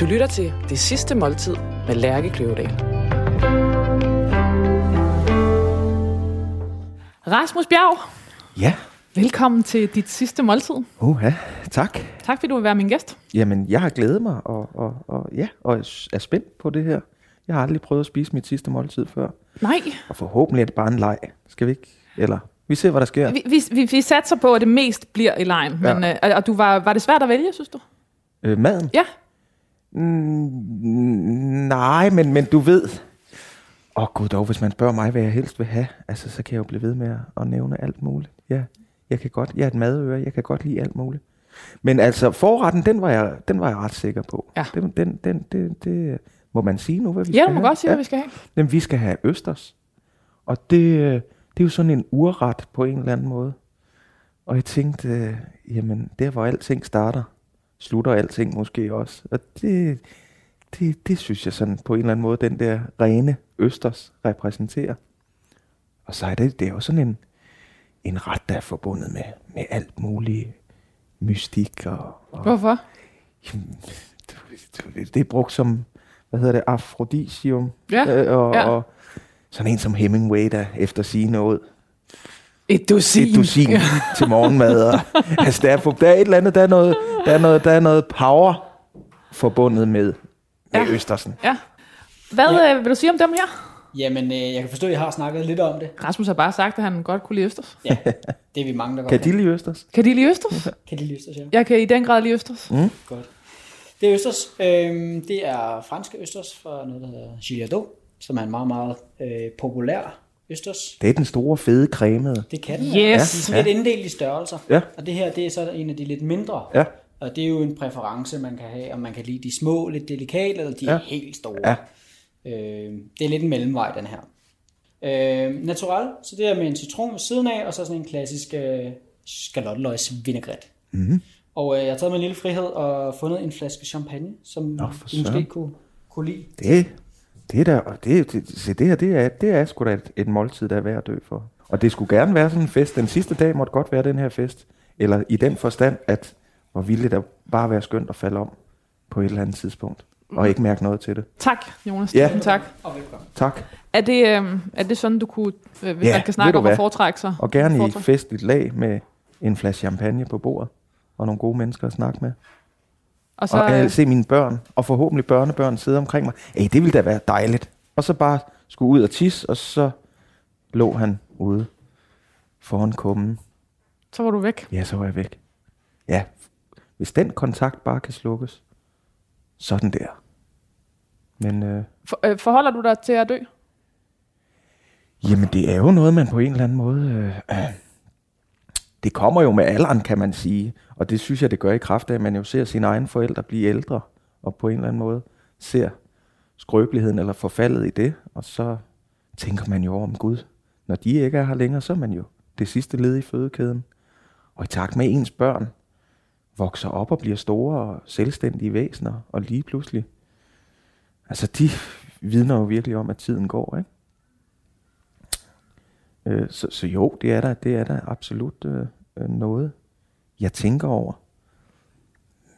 Du lytter til Det Sidste Måltid med Lærke Kløvedal. Rasmus Bjerg, Ja, velkommen til dit sidste måltid. uha, tak. Tak fordi du vil være min gæst. Jamen, jeg har glædet mig, og, og, og, ja, og er spændt på det her. Jeg har aldrig prøvet at spise mit sidste måltid før. Nej, Og forhåbentlig er det bare en leg. Skal vi ikke? Eller, vi ser, hvad der sker. vi, vi, vi, vi satser på, at det mest bliver i lejen. Ja. Men, øh, og du var, var det svært at vælge, synes du? Øh, maden? Ja. Mm, nej, men, men du ved... Åh oh, gud dog, hvis man spørger mig, hvad jeg helst vil have, altså, så kan jeg jo blive ved med at, at nævne alt muligt. Ja, jeg kan godt, jeg er et madøre, jeg kan godt lide alt muligt. Men altså, forretten, den var jeg, den var jeg ret sikker på. Ja. Den, den, den, det, det, må man sige nu, hvad vi Ja, skal du må have? godt sige, hvad vi skal have. Jamen, vi skal have østers. Og det, det er jo sådan en urret på en eller anden måde. Og jeg tænkte, øh, jamen, der hvor alting starter, slutter alting måske også. Og det, det, det synes jeg sådan på en eller anden måde, den der rene østers repræsenterer. Og så er det, det er jo sådan en, en ret, der er forbundet med, med alt muligt mystik. Og, og Hvorfor? Jamen, det, det er brugt som, hvad hedder det, afrodisium. Ja, Øh, og, ja. og sådan en som Hemingway, der efter sige noget. Et dusin. Et dusin til morgenmad. Og, altså, der er, der er et eller andet, der er noget, der er noget, der er noget power forbundet med, med Ja. Østersen. Ja. Hvad Ja. øh, vil du sige om dem her? Jamen, øh, jeg kan forstå, at jeg har snakket lidt om det. Rasmus har bare sagt, at han godt kunne lide Østers. Ja, det er vi mange, der godt Kan de lide Østers? Kan de lide Østers? kan de lide Østers, ja. Jeg kan i den grad lide Østers. Mm. Godt. Det er Østers. Øhm, det er franske Østers fra noget, der hedder Gillardeau, som er en meget, meget øh, populær Østers. Det er den store, fede, cremede. Det kan den Yes. være. De Ja. er sådan lidt inddelt i størrelser. Ja. Og det her, det er så en af de lidt mindre. Ja. Og det er jo en præference, man kan have, om man kan lide de små, lidt delikate, eller de Ja. helt store. Ja. Øh, det er lidt en mellemvej, den her. Øh, natural, så det er med en citron ved siden af, og så sådan en klassisk øh, skalotløgs vinaigrette. Mhm. Og øh, jeg har taget mig en lille frihed og fundet en flaske champagne, som Nå, I måske kunne, kunne lide. Det, det er der, og det, det, se, det her, det er, det er sgu da et, et måltid, der er værd at dø for. Og det skulle gerne være sådan en fest. Den sidste dag måtte godt være den her fest. Eller i den forstand, at hvor ville det bare være skønt at falde om på et eller andet tidspunkt. Og ikke mærke noget til det. Tak, Jonas. Ja. Tak. Og velkommen. Tak. Er det, øh, er det sådan, du kunne, øh, hvis Ja, man kan snakke om at foretrække sig? Og gerne i foretrække- festligt lag med en flaske champagne på bordet. Og nogle gode mennesker at snakke med. Og Så, og øh, se mine børn, og forhåbentlig børnebørn sidde omkring mig. Ej, det ville da være dejligt. Og så bare skulle ud og tisse, og så lå han ude foran kummen. så var du væk. Ja, så var jeg væk. Ja, hvis den kontakt bare kan slukkes, sådan der. Men øh, For, øh, forholder du dig til at dø? jamen, det er jo noget, man på en eller anden måde... Øh, øh, det kommer jo med alderen, kan man sige. Og det synes jeg, det gør i kraft af, at man jo ser sine egne forældre blive ældre, og på en eller anden måde ser skrøbeligheden eller forfaldet i det, og så tænker man jo om Gud. Når de ikke er her længere, så er man jo det sidste led i fødekæden. Og i takt med ens børn vokser op og bliver store og selvstændige væsener, og lige pludselig, altså de vidner jo virkelig om, at tiden går, ikke? Øh, så, så jo, det er der, det er der absolut øh, noget, jeg tænker over,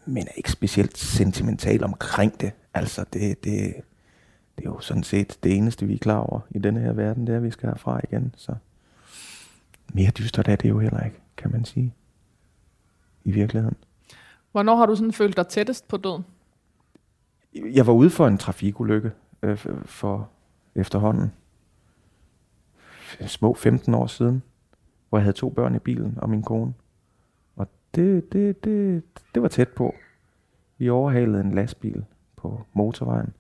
men er ikke specielt sentimental omkring det. Altså, det, det, det er jo sådan set det eneste, vi er klar over i denne her verden, det er, at vi skal herfra igen. Så mere dystert er det jo heller ikke, kan man sige, i virkeligheden. Hvornår har du sådan følt dig tættest på døden? Jeg var ude for en trafikulykke øh, for efterhånden små 15 år siden, hvor jeg havde to børn i bilen og min kone. Og det, det, det, det var tæt på. Vi overhalede en lastbil på motorvejen,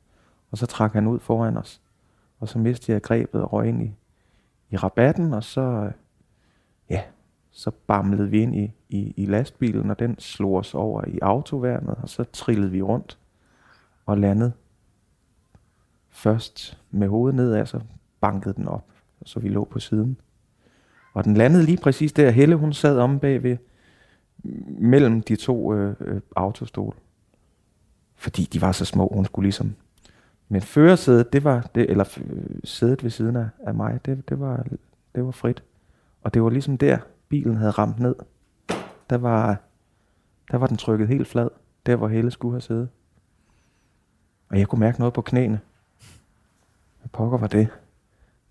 og så trak han ud foran os. Og så mistede jeg grebet og røg ind i, i rabatten, og så, øh, ja, så bamlede vi ind i, i, i lastbilen, og den slog os over i autoværnet, og så trillede vi rundt og landede først med hovedet nedad, så bankede den op, så vi lå på siden. Og den landede lige præcis der. Helle, hun sad om bagved, mellem de to øh, øh, autostole. Fordi de var så små, hun skulle ligesom... Men førersædet, det var det, eller øh, sædet ved siden af, af mig, det, det, var, det var frit. Og det var ligesom der, bilen havde ramt ned. Der var, der var den trykket helt flad, der hvor Helle skulle have siddet. Og jeg kunne mærke noget på knæene. Hvad pokker var det?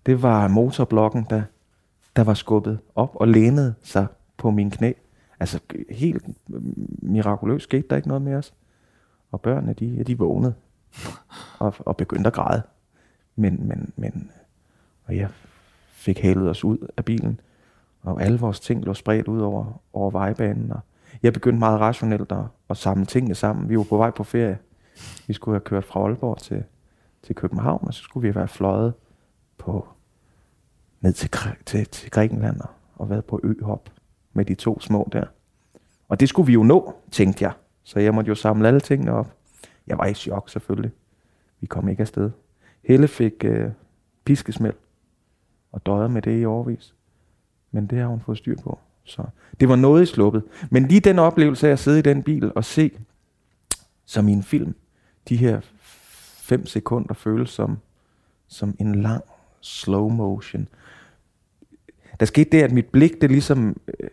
Det var motorblokken, der, der var skubbet op og lænede sig på min knæ. Altså helt mirakuløst skete der ikke noget med os. Og børnene, de, de vågnede og, og begyndte at græde. Men, men, men, og jeg fik hælet os ud af bilen, og alle vores ting lå spredt ud over, over vejbanen. Og jeg begyndte meget rationelt at, at samle tingene sammen. Vi var på vej på ferie. Vi skulle have kørt fra Aalborg til, til København, og så skulle vi være fløjet på, ned til, til, til Grækenland og, og været på øhop med de to små der. Og det skulle vi jo nå, tænkte jeg. Så jeg måtte jo samle alle tingene op. Jeg var i chok selvfølgelig. Vi kom ikke afsted. Helle fik øh, piskesmæld og døjede med det i overvis. Men det har hun fået styr på. Så det var noget i sluppet. Men lige den oplevelse af at sidde i den bil og se, som i en film, de her fem sekunder føles som, som en lang slow motion. Der skete det, at mit blik, det ligesom øh,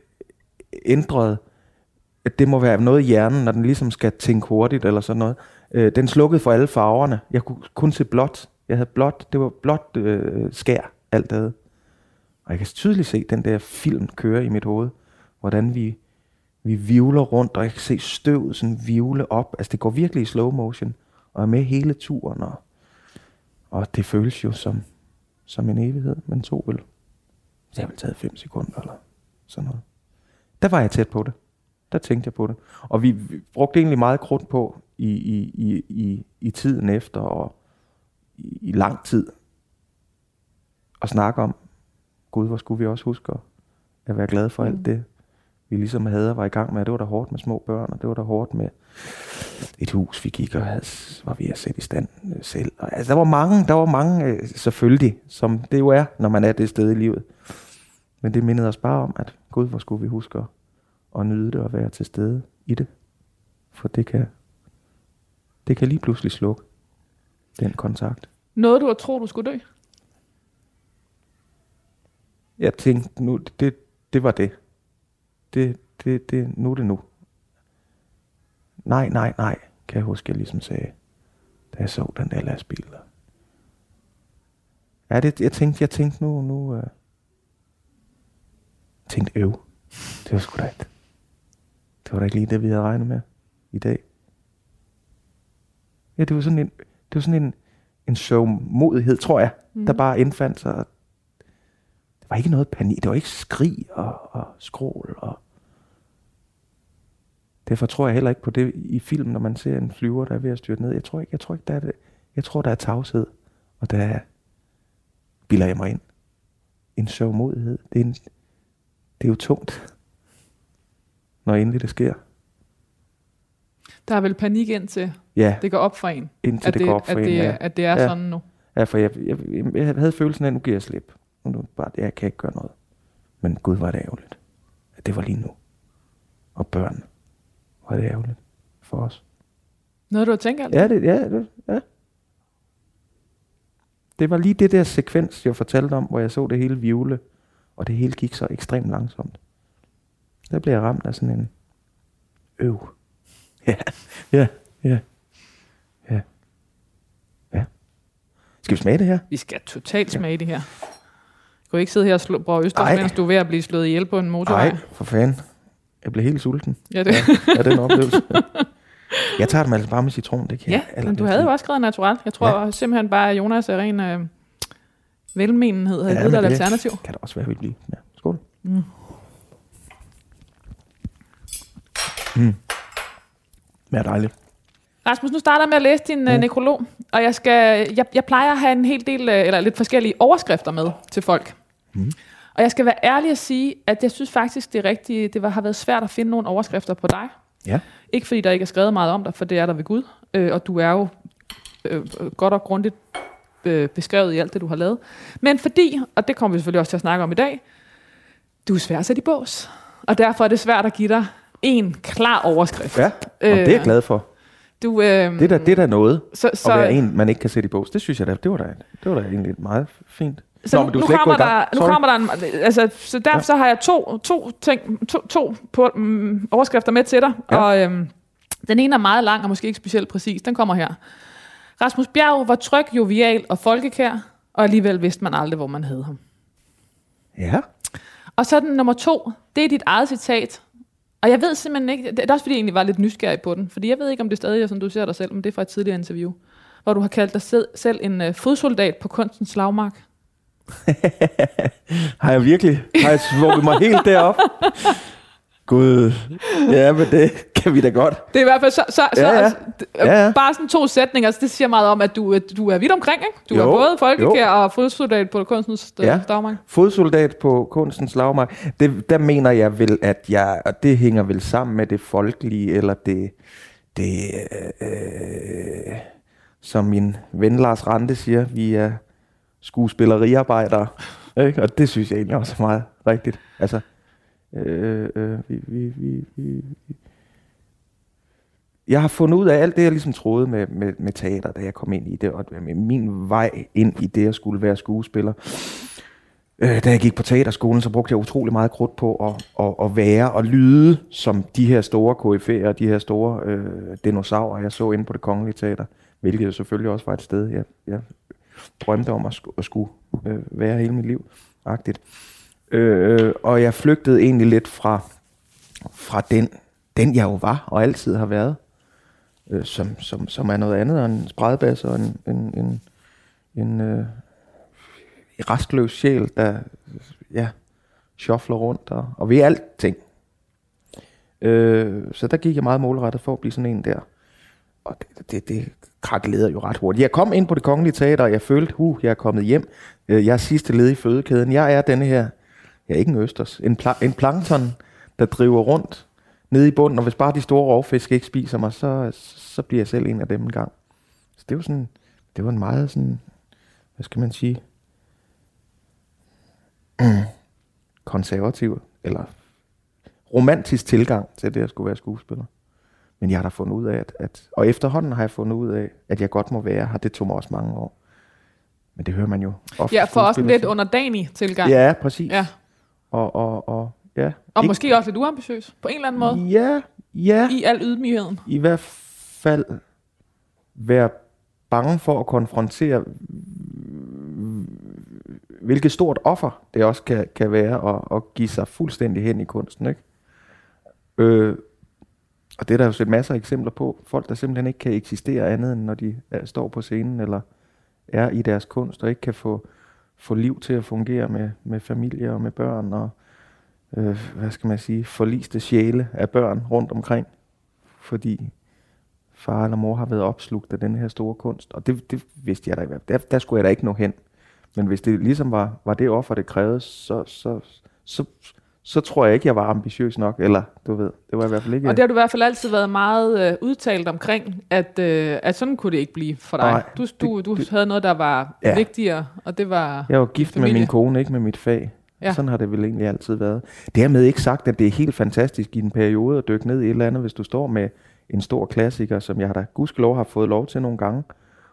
ændrede, at det må være noget i hjernen, når den ligesom skal tænke hurtigt eller sådan noget. Øh, den slukkede for alle farverne. Jeg kunne kun se blåt. Jeg havde blåt, det var blåt øh, skær, alt det. Og jeg kan tydeligt se den der film køre i mit hoved. Hvordan vi, vi vivler rundt, og jeg kan se støvet sådan vivle op. Altså det går virkelig i slow motion, og er med hele turen. Og, og det føles jo som, som en evighed, men to vil det har vel taget fem sekunder eller sådan noget. Der var jeg tæt på det. Der tænkte jeg på det. Og vi, brugte egentlig meget krudt på i, i, i, i, i tiden efter, og i, i lang tid, at snakke om, Gud, hvor skulle vi også huske at, at være glade for mm. alt det, vi ligesom havde og var i gang med. Det var da hårdt med små børn, og det var da hårdt med et hus, vi gik og havde, var vi at sætte i stand øh, selv. Og, altså, der var mange, der var mange øh, selvfølgelig, som det jo er, når man er det sted i livet. Men det mindede os bare om, at Gud, hvor skulle vi huske at, at nyde det og være til stede i det. For det kan, det kan lige pludselig slukke den kontakt. Noget, du har troet, du skulle dø? Jeg tænkte, nu, det, det var det. Det, det, det, nu er det nu. Nej, nej, nej, kan jeg huske, jeg ligesom sagde, da jeg så den der lastbil. Ja, det, jeg tænkte, jeg tænkte nu, nu, jeg tænkte øv. Det var sgu da ikke. Det var da ikke lige det, vi havde regnet med i dag. Ja, det var sådan en, det var sådan en, en sørgmodighed, tror jeg, mm. der bare indfandt sig. Det var ikke noget panik, det var ikke skrig og, og skrål. Og Derfor tror jeg heller ikke på det i film, når man ser en flyver, der er ved at styrte ned. Jeg tror ikke, jeg tror ikke der er det. Jeg tror, der er tavshed, og der er, bilder jeg mig ind, en sørgmodighed. Det er, en, det er jo tungt, når endelig det sker. Der er vel panik indtil Ja, det går op for en. indtil At det, det, går op for at en. det, ja. at det er Ja. sådan nu. Ja, for jeg, jeg, jeg, jeg havde følelsen af, at nu giver jeg slip. Nu, nu bare, jeg kan ikke gøre noget. Men Gud var det ærgerligt. At det var lige nu. Og børn var det ærgerligt for os. Noget, du har tænkt altid? Ja, det, ja, det, ja. Det var lige det der sekvens, jeg fortalte om, hvor jeg så det hele vivle, og det hele gik så ekstremt langsomt. Der blev jeg ramt af sådan en øv. Ja, ja, ja, ja, ja. Skal vi smage det her? Vi skal totalt smage det her. Du kan ikke sidde her og slå Bror Østers, mens du er ved at blive slået ihjel på en motorvej. Nej, for fanden. Jeg blev helt sulten Ja, det. af den oplevelse. jeg tager dem altså bare med citron, det kan ja jeg men allerbedst du havde jo også skrevet natural. Jeg tror Ja. ja. simpelthen bare, at Jonas er ren øh, velmenenhed havde Ja, givet dig et alternativ. Kan det også være hyggeligt. Ja, skål. Mm. Mm. Ja, dejligt. Rasmus, nu starter jeg med at læse din mm. Mm. nekrolog, og jeg, skal, jeg, jeg plejer at have en hel del, øh, eller lidt forskellige overskrifter med til folk. Mm. Og jeg skal være ærlig at sige, at jeg synes faktisk, det, er rigtig, det var, har været svært at finde nogle overskrifter på dig. Ja. Ikke fordi der ikke er skrevet meget om dig, for det er der ved Gud, øh, og du er jo øh, godt og grundigt øh, beskrevet i alt det, du har lavet. Men fordi, og det kommer vi selvfølgelig også til at snakke om i dag, du er svær at sætte i bås. Og derfor er det svært at give dig en klar overskrift. Ja, og det er jeg glad for. Du, øh, Det er da, det er da noget. så, Så, at være en, man ikke kan sætte i bås. Det synes jeg da, det var da, det var da egentlig meget fint. Så Nå, nu, men du nu, kommer der, nu kommer der en, altså, så derfor Ja. så har jeg to, to, ting, to, to på, um, overskrifter med til dig, ja. og øhm, den ene er meget lang og måske ikke specielt præcis, den kommer her. Rasmus Bjerg var tryg, jovial og folkekær, og alligevel vidste man aldrig, hvor man havde ham. Ja. Og så den nummer to, det er dit eget citat. Og jeg ved simpelthen ikke, det er også fordi jeg egentlig var lidt nysgerrig på den, fordi jeg ved ikke, om det stadig er, som du ser dig selv, men det er fra et tidligere interview, hvor du har kaldt dig selv, en uh, fodsoldat på kunstens slagmark. Har jeg virkelig? Har jeg svunget mig helt derop? Gud. Ja, men det kan vi da godt. Det er i hvert fald så, så, så Ja, ja. Altså, Ja, ja. bare sådan to sætninger, så det siger meget om, at du, at du er vidt omkring, ikke? Du Jo, er både folkekær og fodsoldat på kunstens Ja. ja. slagmark. Fodsoldat på kunstens slagmark, det, der mener jeg vel, at jeg, og det hænger vel sammen med det folkelige, eller det, det øh, som min ven Lars Rante siger, vi er skuespilleriarbejdere, ikke? og det synes jeg egentlig også er meget rigtigt. Altså, øh, øh, vi, vi, vi, vi- jeg har fundet ud af alt det, jeg ligesom troede med, med, med teater, da jeg kom ind i det, og øh, med min vej ind i det at skulle være skuespiller. Øh, da jeg gik på teaterskolen, så brugte jeg utrolig meget krudt på at, at, at være og lyde som de her store KF'er, de her store øh, dinosaurer, jeg så inde på det kongelige teater, hvilket jo selvfølgelig også var et sted, jeg, jeg drømte om at, sku, at skulle øh, være hele mit liv. -agtigt. Øh, og jeg flygtede egentlig lidt fra, fra den, den jeg jo var og altid har været, øh, som, som, som er noget andet end en spredbass og en, en, en, en øh, restløs sjæl, der ja, shuffler rundt og, og ved alting. Øh, så der gik jeg meget målrettet for at blive sådan en der. Og det, det, det krakelerede jo ret hurtigt. Jeg kom ind på det kongelige teater, og jeg følte, huh, jeg er kommet hjem. Øh, jeg er sidste led i fødekæden. Jeg er denne her, jeg er ikke en østers, en, pla- en plankton, der driver rundt nede i bunden, og hvis bare de store rovfisk ikke spiser mig, så, så bliver jeg selv en af dem en gang. Så det var sådan, det var en meget sådan, hvad skal man sige, konservativ, eller romantisk tilgang til det at skulle være skuespiller. Men jeg har da fundet ud af, at, at, og efterhånden har jeg fundet ud af, at jeg godt må være her. Det tog mig også mange år. Men det hører man jo ofte Ja, for også en lidt underdanig tilgang. Ja, præcis. ja. Og, og, og, ja. Og Ikke- måske også lidt uambitiøs, på en eller anden måde, Ja, ja. i al ydmygheden. I hvert fald være bange for at konfrontere, hvilket stort offer det også kan, kan være at, at give sig fuldstændig hen i kunsten. Ikke? Øh, og det er der jo set masser af eksempler på. Folk, der simpelthen ikke kan eksistere andet, end når de er, står på scenen eller er i deres kunst, og ikke kan få, få liv til at fungere med, med familie og med børn, og øh, hvad skal man sige, forliste sjæle af børn rundt omkring, fordi far eller mor har været opslugt af den her store kunst. Og det, det vidste jeg da ikke. Der, der skulle jeg da ikke nå hen. Men hvis det ligesom var, var det offer, det krævede, så, så, så, så tror jeg ikke, jeg var ambitiøs nok. Eller, du ved, det var i hvert fald ikke... Og det har du i hvert fald altid været meget øh, udtalt omkring, at, øh, at sådan kunne det ikke blive for dig. Nej, du du, du det- havde noget, der var Ja. vigtigere, og det var... Jeg var gift med min kone, ikke med mit fag. Ja. Sådan har det vel egentlig altid været. Dermed ikke sagt, at det er helt fantastisk i en periode at dykke ned i et eller andet, hvis du står med en stor klassiker, som jeg har da gudskelov har fået lov til nogle gange,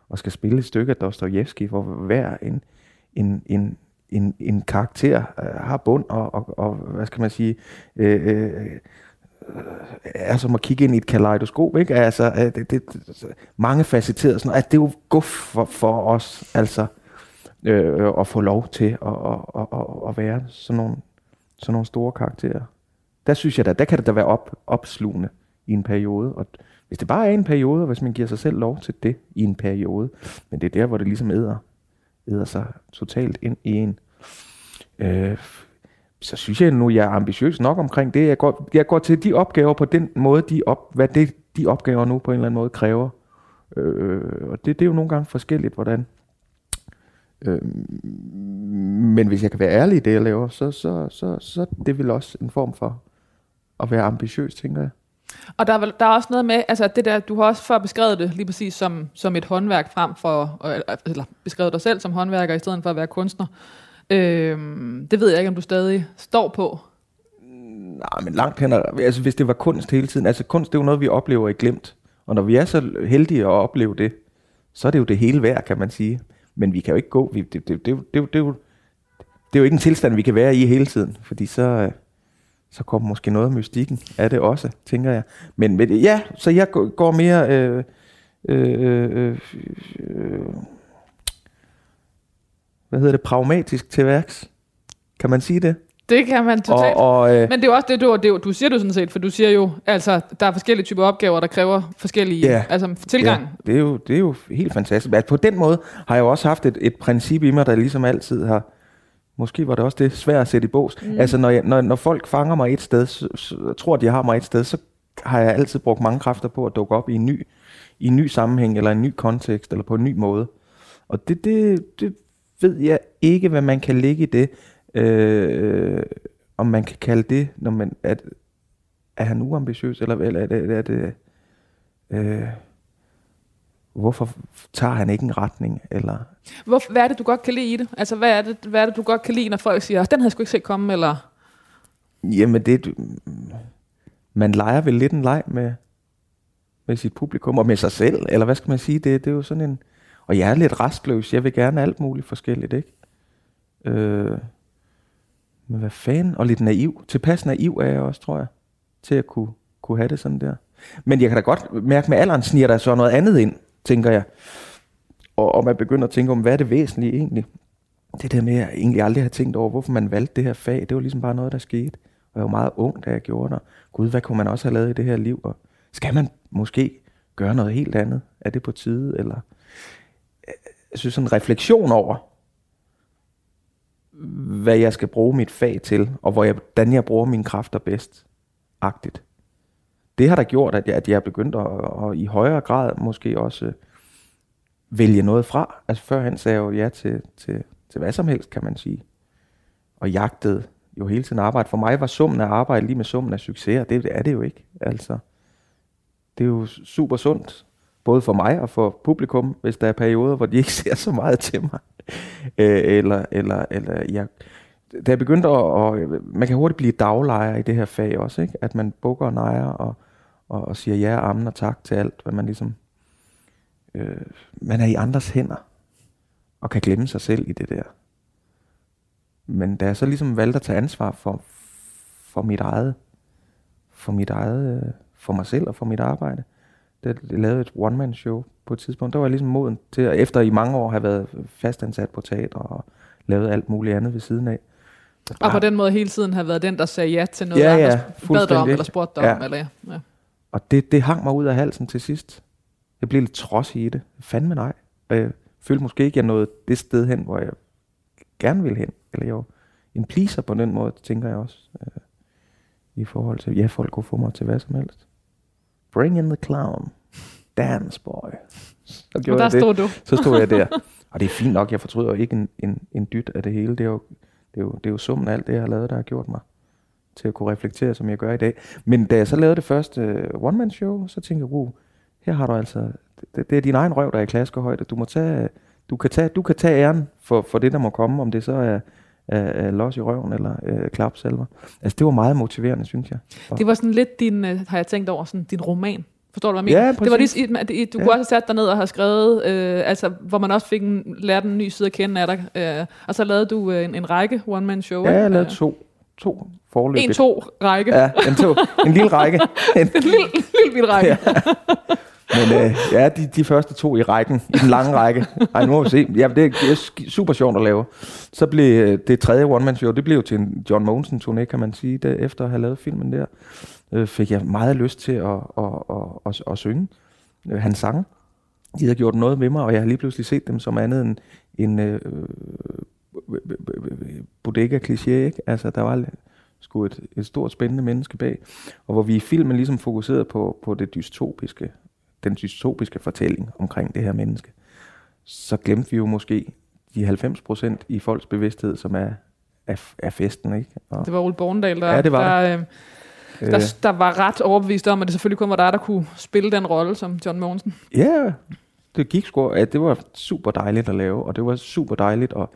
og skal spille et stykke af Dostojevski, hvor hver en, en, en, en, en karakter øh, har bund, og, og, og hvad skal man sige, øh, øh, øh er som at kigge ind i et kaleidoskop, ikke? Altså, øh, det, det, det, mange facetterede sådan noget. Altså, det er jo guf for, for os, altså, øh, og få lov til at, at, at, at, at være sådan nogle, sådan nogle store karakterer. Der synes jeg da, der kan det da være op, opslugende i en periode. Og hvis det bare er en periode, og hvis man giver sig selv lov til det i en periode, men det er der, hvor det ligesom æder, æder sig totalt ind i en, øh, så synes jeg nu, jeg er ambitiøs nok omkring det. Jeg går, jeg går til de opgaver på den måde, de op, hvad det, de opgaver nu på en eller anden måde kræver. Øh, og det, det er jo nogle gange forskelligt, hvordan. Øh, men hvis jeg kan være ærlig i det, jeg laver, så, så, så, så det vil også en form for at være ambitiøs, tænker jeg. Og der er, der er også noget med, altså det der, du har også før beskrevet det lige præcis som, som et håndværk frem for, øh, eller beskrevet dig selv som håndværker i stedet for at være kunstner. Øhm, det ved jeg ikke, om du stadig står på. Nej, men langt hen altså hvis det var kunst hele tiden, altså kunst det er jo noget, vi oplever i glemt. Og når vi er så heldige at opleve det, så er det jo det hele værd, kan man sige. Men vi kan jo ikke gå, vi, det, det, det, det, det, det, det, er jo, det er jo ikke en tilstand, vi kan være i hele tiden, fordi så, øh, så kommer måske noget af mystikken af det også, tænker jeg. Men, men ja, så jeg går går mere, øh, øh, øh, øh, øh hvad hedder det, pragmatisk til værks. Kan man sige det? Det kan man totalt. Og, og, øh, Men det er jo også det, du, det, du siger du sådan set, for du siger jo, altså, der er forskellige typer opgaver, der kræver forskellige Ja. altså, tilgang. Ja, det, er jo, det er jo helt fantastisk. Altså, på den måde har jeg jo også haft et, et princip i mig, der ligesom altid har... Måske var det også det svært at sætte i bås. Mm. Altså, når, jeg, når, når folk fanger mig et sted, så, så, tror de har mig et sted, så har jeg altid brugt mange kræfter på at dukke op i en ny, i en ny sammenhæng, eller en ny kontekst, eller på en ny måde. Og det, det, det ved jeg ikke, hvad man kan lægge i det. Øh, om man kan kalde det, når man, at, er han uambitiøs, eller, eller er det, er det øh, hvorfor tager han ikke en retning? Eller, Hvor, hvad er det, du godt kan lide i det? Altså, hvad er det, hvad er det du godt kan lide, når folk siger, den havde jeg sgu ikke set komme, eller... jamen, det, man leger vel lidt en leg med, med sit publikum, og med sig selv, eller hvad skal man sige? Det, det er jo sådan en... Og jeg er lidt restløs, jeg vil gerne alt muligt forskelligt, ikke? Øh, men hvad fanden? Og lidt naiv. Tilpas naiv er jeg også, tror jeg, til at kunne, kunne have det sådan der. Men jeg kan da godt mærke, med alderen sniger der så noget andet ind, tænker jeg. Og, og man begynder at tænke om, hvad er det væsentlige egentlig? Det der med, at jeg egentlig aldrig har tænkt over, hvorfor man valgte det her fag, det var ligesom bare noget, der skete. Og jeg var meget ung, da jeg gjorde det. Gud, hvad kunne man også have lavet i det her liv? Og skal man måske gøre noget helt andet? Er det på tide? Eller jeg synes sådan en refleksion over, hvad jeg skal bruge mit fag til, og hvor jeg, hvordan jeg bruger mine kræfter bedst, agtigt. Det har da gjort, at jeg, at jeg er begyndt at, at, i højere grad måske også øh, vælge noget fra. Altså førhen sagde jeg jo ja til, til, til hvad som helst, kan man sige. Og jagtede jo hele tiden arbejde. For mig var summen af arbejde lige med summen af succes, og det er det jo ikke. Altså, det er jo super sundt, både for mig og for publikum, hvis der er perioder, hvor de ikke ser så meget til mig. Øh, eller, eller, eller jeg, da jeg begyndte at, og man kan hurtigt blive daglejer i det her fag også, ikke? at man bukker og nejer og, og, og siger ja, amen og tak til alt, hvad man ligesom, øh, man er i andres hænder, og kan glemme sig selv i det der. Men da jeg så ligesom valgte at tage ansvar for, for mit eget, for mit eget, øh, for mig selv og for mit arbejde, det, jeg lavede et one-man-show på et tidspunkt. Der var jeg ligesom moden til, at efter i mange år have været fastansat på teater og lavet alt muligt andet ved siden af. Så Og på bare- den måde hele tiden have været den, der sagde ja til noget, Ja, andre ja, bad dig om, eller spurgte dig Ja. om. Eller, ja. Ja. Og det, det hang mig ud af halsen til sidst. Jeg blev lidt trods i det. Fandme nej. Og jeg følte måske ikke, at jeg nåede det sted hen, hvor jeg gerne ville hen. Eller jeg var en pleaser på den måde, tænker jeg også. Øh, I forhold til, ja, folk kunne få mig til hvad som helst. Bring in the clown. Dance boy. Så Og der jeg det. stod du. Så stod jeg der. Og det er fint nok, jeg fortryder ikke en, en, en dyt af det hele. Det er, jo, det, er jo, det er jo summen af alt det, jeg har lavet, der har gjort mig til at kunne reflektere, som jeg gør i dag. Men da jeg så lavede det første uh, one-man-show, så tænkte jeg, wow, her har du altså, det, det er din egen røv, der er i klaskehøjde. Du, må tage, du, kan tage, du kan tage æren for, for det, der må komme, om det så er, er, er los i røven eller uh, klapsalver. Altså, det var meget motiverende, synes jeg. Det var sådan lidt din, øh, har jeg tænkt over, sådan din roman. Forstår du, hvad jeg mener? Ja, det var præcis. lige, du Ja. kunne også have sat dig ned og have skrevet, øh, altså, hvor man også fik en, lært en ny side at kende af dig. Øh, og så lavede du øh, en, en række one-man-show. Ja, jeg lavede to, to forløb. En, to række. Ja, en, to, en lille række. En, En lille, lille bitte række. Ja. Men øh, ja, de, de første to i rækken, i den lange række. Ej, nu må vi se. Ja, det, er- det er super sjovt at lave. Så blev øh, det tredje one-man-show, det blev jo til en John Monsen-turné, kan man sige, der, efter at have lavet filmen der. Øh, fik jeg meget lyst til at, at, at, at, at synge øh, hans sange. De havde gjort noget med mig, og jeg har lige pludselig set dem som andet end en øh, bodega kliché, ikke? Altså, der var sgu et, et stort spændende menneske bag. Og hvor vi i filmen ligesom fokuserede på, på det dystopiske, den dystopiske fortælling omkring det her menneske, så glemte vi jo måske de 90% i folks bevidsthed, som er, er, er festen, ikke? Og, Det var Ole Borndal, der, Ja, det var der, øh, øh, der, der var ret overbevist om, at det selvfølgelig kun var dig, der kunne spille den rolle som John Mogensen. Ja, det gik sgu, at det var super dejligt at lave, og det var super dejligt at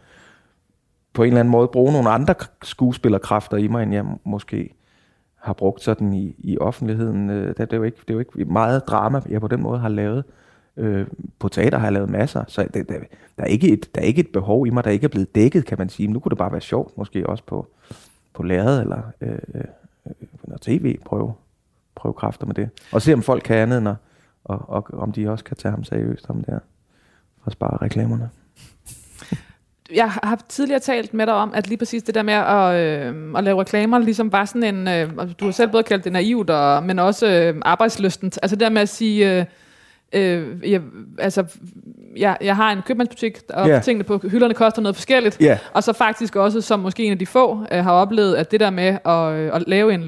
på en eller anden måde bruge nogle andre skuespillerkræfter i mig, end jeg måske har brugt sådan i, i offentligheden. Øh, Det, det, er jo ikke, det er jo ikke meget drama, jeg på den måde har lavet. Øh, på teater har jeg lavet masser, så det, der, der, er ikke et, der er ikke et behov i mig, der ikke er blevet dækket, kan man sige. Men nu kunne det bare være sjovt, måske også på, på lærred eller øh, øh, noget tv, prøve, prøve kræfter med det. Og se, om folk kan andet end at, og, og om de også kan tage ham seriøst om det her. Og spare reklamerne. jeg har tidligere talt med dig om, at lige præcis det der med at, øh, at lave reklamer, ligesom var sådan en, øh, altså, du har selv både kaldt det naivt, og, men også øh, arbejdsløsten. Altså det der med at sige, øh, øh, jeg, altså, jeg, jeg har en købmandsbutik, og Ja. yeah. tingene på hylderne koster noget forskelligt. Ja, Og så faktisk også, som måske en af de få, øh, har oplevet, at det der med at, øh, at lave en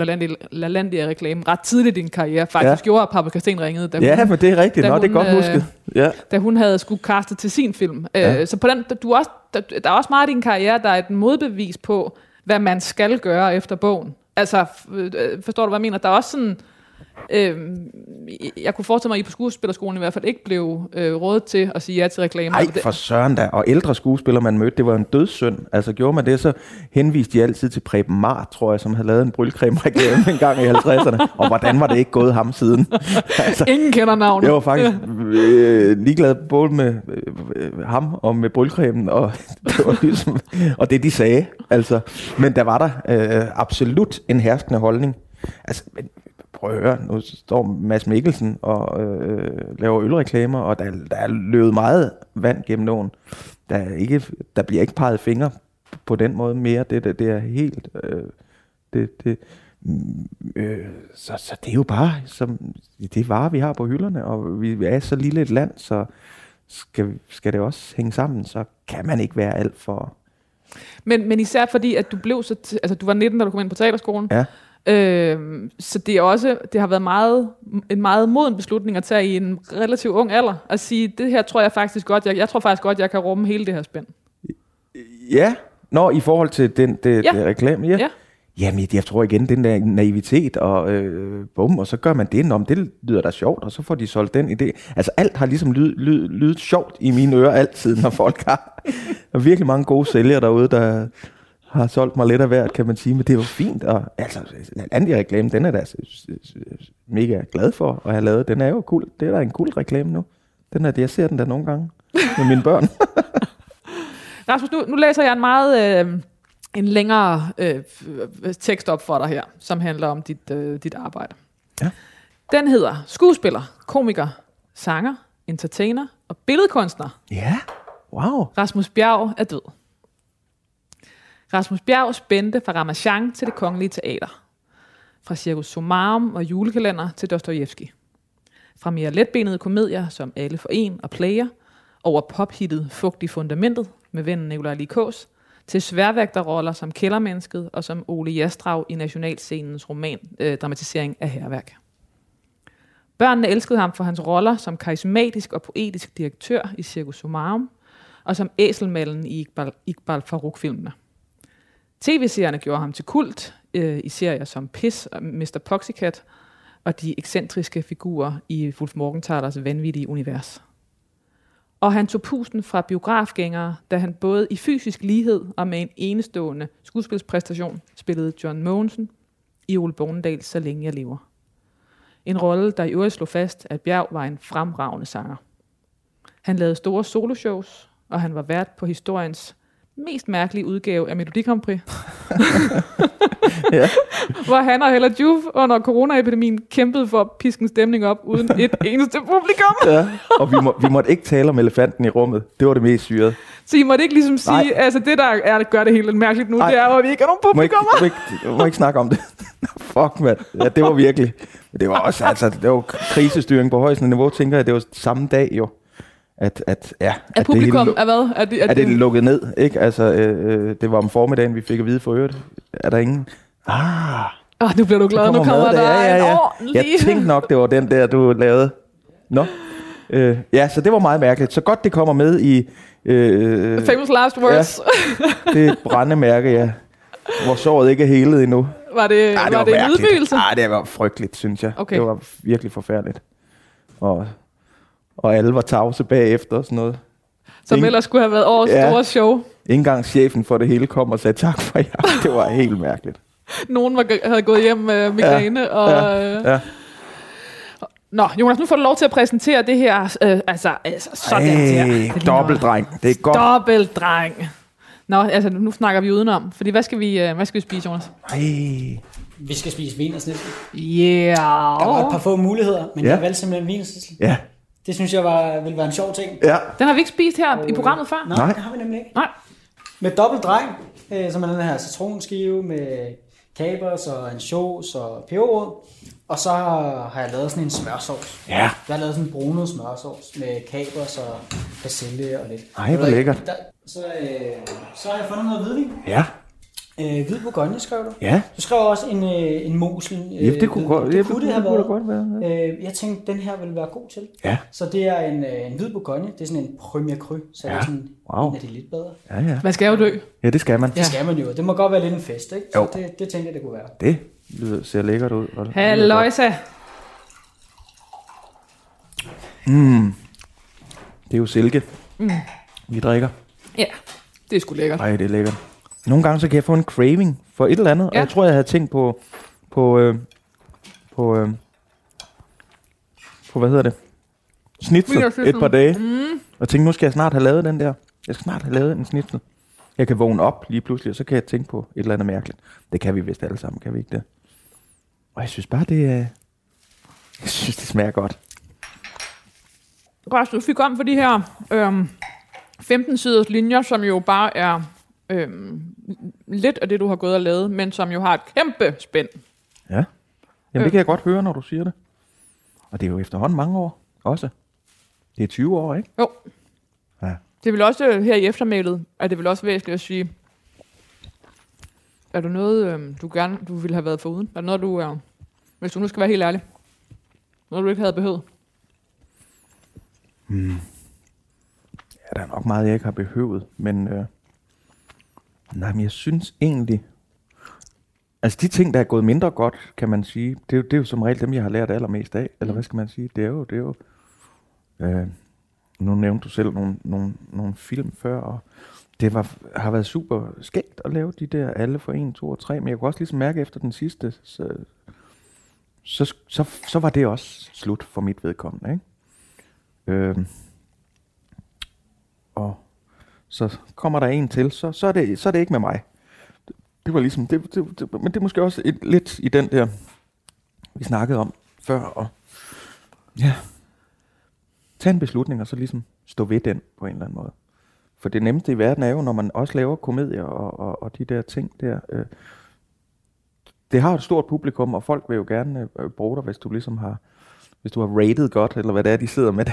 LaLandia-reklame ret tidligt i din karriere, faktisk Ja. ja. gjorde, at Papa Kasten ringede, da, ja hun, men det er rigtigt. Nå, det er hun, godt øh, husket. Ja. da hun havde skulle kaste til sin film. Ja. Øh, så på den, du også, der, der er også meget i din karriere, der er et modbevis på, hvad man skal gøre efter bogen. Altså, øh, forstår du, hvad jeg mener? Der er også sådan... Øh, jeg kunne forestille mig, at I på skuespillerskolen i hvert fald ikke blev øh, rådet til at sige ja til reklamer. Nej, for søren da. Og ældre skuespillere, man mødte, det var en dødssynd. Altså gjorde man det, så henviste de altid til Preben Mar, tror jeg, som havde lavet en brylcreme-reklame en gang i 50'erne. Og hvordan var det ikke gået ham siden? altså, Ingen kender navnet. jeg var faktisk øh, ligeglad både med øh, ham og med brylcremen, og det var ligesom, og det de sagde. Altså, men der var der øh, absolut en herskende holdning. Altså, men prøv at høre, nu står Mads Mikkelsen og øh, laver ølreklamer, og der, der er løbet meget vand gennem åen. Der, er ikke, der bliver ikke peget fingre på den måde mere. Det, det, det er helt... Øh, det, det, mm, øh, så, så det er jo bare som, det er varer, vi har på hylderne, og vi er så lille et land, så skal, skal det også hænge sammen, så kan man ikke være alt for... Men, men især fordi, at du blev så... T- altså, du var 19, da du kom ind på teaterskolen. Ja. Øh, så det er også, det har været meget, en meget moden beslutning at tage i en relativt ung alder, at sige, det her tror jeg faktisk godt, jeg, jeg tror faktisk godt, jeg kan rumme hele det her spænd. Ja, Nå, i forhold til den det, Ja. det reklame, ja. Ja. Jamen, jeg tror igen, den der naivitet, og øh, bum, og så gør man det, om det lyder da sjovt, og så får de solgt den idé. Altså, alt har ligesom lyd, lyd, lydet sjovt i mine ører altid, når folk har. Der er virkelig mange gode sælgere derude, der har solgt mig lidt af hvert, kan man sige, men det er jo fint, og altså, Landia-reklame, den er da mega glad for at have lavet. Den er jo cool, det er da en cool reklame nu. Den er det, jeg ser den der nogle gange med mine børn. Rasmus, nu, nu læser jeg en meget øh, en længere øh, tekst op for dig her, som handler om dit, øh, dit arbejde. Ja. Den hedder skuespiller, komiker, sanger, entertainer og billedkunstner. ja, wow. Rasmus Bjerg er død. Rasmus Bjerg spændte fra Ramachan til det kongelige teater. Fra Circus Sumarum og julekalender til Dostojevski. Fra mere letbenede komedier som Alle for en og Player, over pophittet Fugt i fundamentet med vennen Nikolaj Likås, til sværvægterroller som Kældermennesket og som Ole Jastrau i Nationalscenens roman øh, dramatisering af herværk. Børnene elskede ham for hans roller som karismatisk og poetisk direktør i Circus Sumarum, og som æselmallen i Iqbal, Iqbal Farouk-filmene. TV-serierne gjorde ham til kult øh, i serier som Piss og Mr. Poxycat og de ekscentriske figurer i Wolf Morgenthalers vanvittige univers. Og han tog pusten fra biografgængere, da han både i fysisk lighed og med en enestående skuespilspræstation spillede John Mogensen i Ole Bornedal Så længe jeg lever. En rolle, der i øvrigt slog fast, at Bjerg var en fremragende sanger. Han lavede store soloshows, og han var vært på historiens mest mærkelige udgave af Melodi Grand Prix. Ja. Hvor han og Hella Juf under coronaepidemien kæmpede for at piske en stemning op uden et eneste publikum. Ja, og vi, må, vi måtte ikke tale om elefanten i rummet. Det var det mest syrede. Så I måtte ikke ligesom sige, Nej. altså det der er, gør det helt lidt mærkeligt nu, Nej. det er, at vi ikke har nogen Må ikke, publikummer. må ikke, må ikke snakke om det. Fuck, mand. Ja, det var virkelig. Det var også, altså, det var krisestyring på højeste niveau, tænker jeg. Det var samme dag jo, at, at, ja, At det hele publikum lu- er hvad? Er det, er at det lukkede ned, ikke? Altså, øh, øh, det var om formiddagen, vi fik at vide for øvrigt. Er der ingen? Ah, Oh, nu bliver du glad, nu kommer mad der ja, ja, en ja. ordentlig... Jeg tænkte nok, det var den der, du lavede. Nå. Øh, ja, så det var meget mærkeligt. Så godt det kommer med i øh, Famous last words. det brændemærke, ja. Hvor såret ikke er helet endnu. Var det, Ej, var, det en ydmygelse? Ej, det var frygteligt, synes jeg. Okay. Det var virkelig forfærdeligt. Og, og alle var tavse bagefter og sådan noget. Som ingen- ellers skulle have været årets Ja. store show. Ikke engang chefen for det hele kom og sagde tak for jer. Det var helt mærkeligt. Nogen var, havde gået hjem med migræne. Ja. Og, Ja, ja. Nå, Jonas, nu får du lov til at præsentere det her. Øh, altså, altså, sådan der. Det Ej, ligner- dobbeltdreng. Det er godt. Dobbeldreng. Nå, altså, nu snakker vi udenom. Fordi hvad skal vi, øh, hvad skal vi spise, Jonas? Ej, Vi skal spise vinersnitsel. Yeah. Der var et par få muligheder, men Ja. jeg valgte simpelthen vinersnitsel. Ja. Det synes jeg var, ville være en sjov ting. Ja. Den har vi ikke spist her i programmet før. Nej, Nej. det har vi nemlig ikke. Nej. Med dobbelt dreng, øh, som er den her citronskive med kapers og ansjos og peberrod. Og så har jeg lavet sådan en smørsovs. Ja. Jeg har lavet sådan en brunet smørsovs med kapers og persille og lidt. Ej, hvor lækkert. Der, så, øh, så har jeg fundet noget hvidvin. Ja. Øh, hvid Bourgogne skrev du. Ja. Du skrev også en, øh, en mosel. Øh, Ja, det kunne hvid- godt, ja, det kunne det have kunne været. da godt være. Øh, jeg tænkte, den her vil være god til. Ja. Så det er en, øh, en hvid Bourgogne. Det er sådan en Premier Cru. Så ja. Ja. det er sådan Wow. en af de lidt bedre. Ja, ja. Man skal jo dø. Ja, det skal man. Det skal man jo. Det må godt være lidt en fest, ikke? Så Jo. det, det tænkte jeg, det kunne være. Det lyder, ser lækkert ud. det Halløjsa. Mm. Det er jo silke, mm. vi drikker. Ja, det er sgu lækkert. Ej, det er lækkert. Nogle gange så kan jeg få en craving for et eller andet, ja. og jeg tror, jeg havde tænkt på, på, øh, på, øh, på hvad hedder det? Snitsel et par dage. Mm. Og tænkte, nu skal jeg snart have lavet den der. Jeg skal snart have lavet en snitsel. Jeg kan vågne op lige pludselig, og så kan jeg tænke på et eller andet mærkeligt. Det kan vi vist alle sammen, kan vi ikke det? Og jeg synes bare, det er... Jeg synes, det smager godt. Rasmus, du fik om for de her øhm, 15-siders linjer, som jo bare er øhm, lidt af det, du har gået og lavet, men som jo har et kæmpe spænd. Ja. Jamen, det Øh. kan jeg godt høre, når du siger det. Og det er jo efterhånden mange år også. Det er 20 år, ikke? Jo. Ja. Det vil også øh, her i eftermælet, er det vel også væsentligt at sige, er der noget, øhm, du gerne du ville have været foruden? Er der noget, du er, hvis du nu skal være helt ærlig, noget du ikke havde behøvet? Ja, der er nok meget, jeg ikke har behøvet, men... Øh, nej, men jeg synes egentlig... Altså, de ting, der er gået mindre godt, kan man sige, det er, jo, det er jo som regel dem, jeg har lært allermest af. Eller hvad skal man sige? Det er jo... Det er jo øh, nu nævnte du selv nogle, nogle, nogle film før, og det var, har været super skægt at lave de der alle for 1, 2 og 3, men jeg kunne også ligesom mærke efter den sidste, så, så, så, så var det også slut for mit vedkommende. Ikke? Øh, og så kommer der en til, så, så, er, det, så er det ikke med mig. Det, det var ligesom, det, det, det, men det er måske også et, lidt i den der, vi snakkede om før, og ja, tage en beslutning, og så ligesom stå ved den på en eller anden måde. For det nemmeste i verden er jo, når man også laver komedier og, og, og de der ting der, øh, det har et stort publikum, og folk vil jo gerne øh, bruge dig, hvis du ligesom har, hvis du har rated godt, eller hvad det er, de sidder med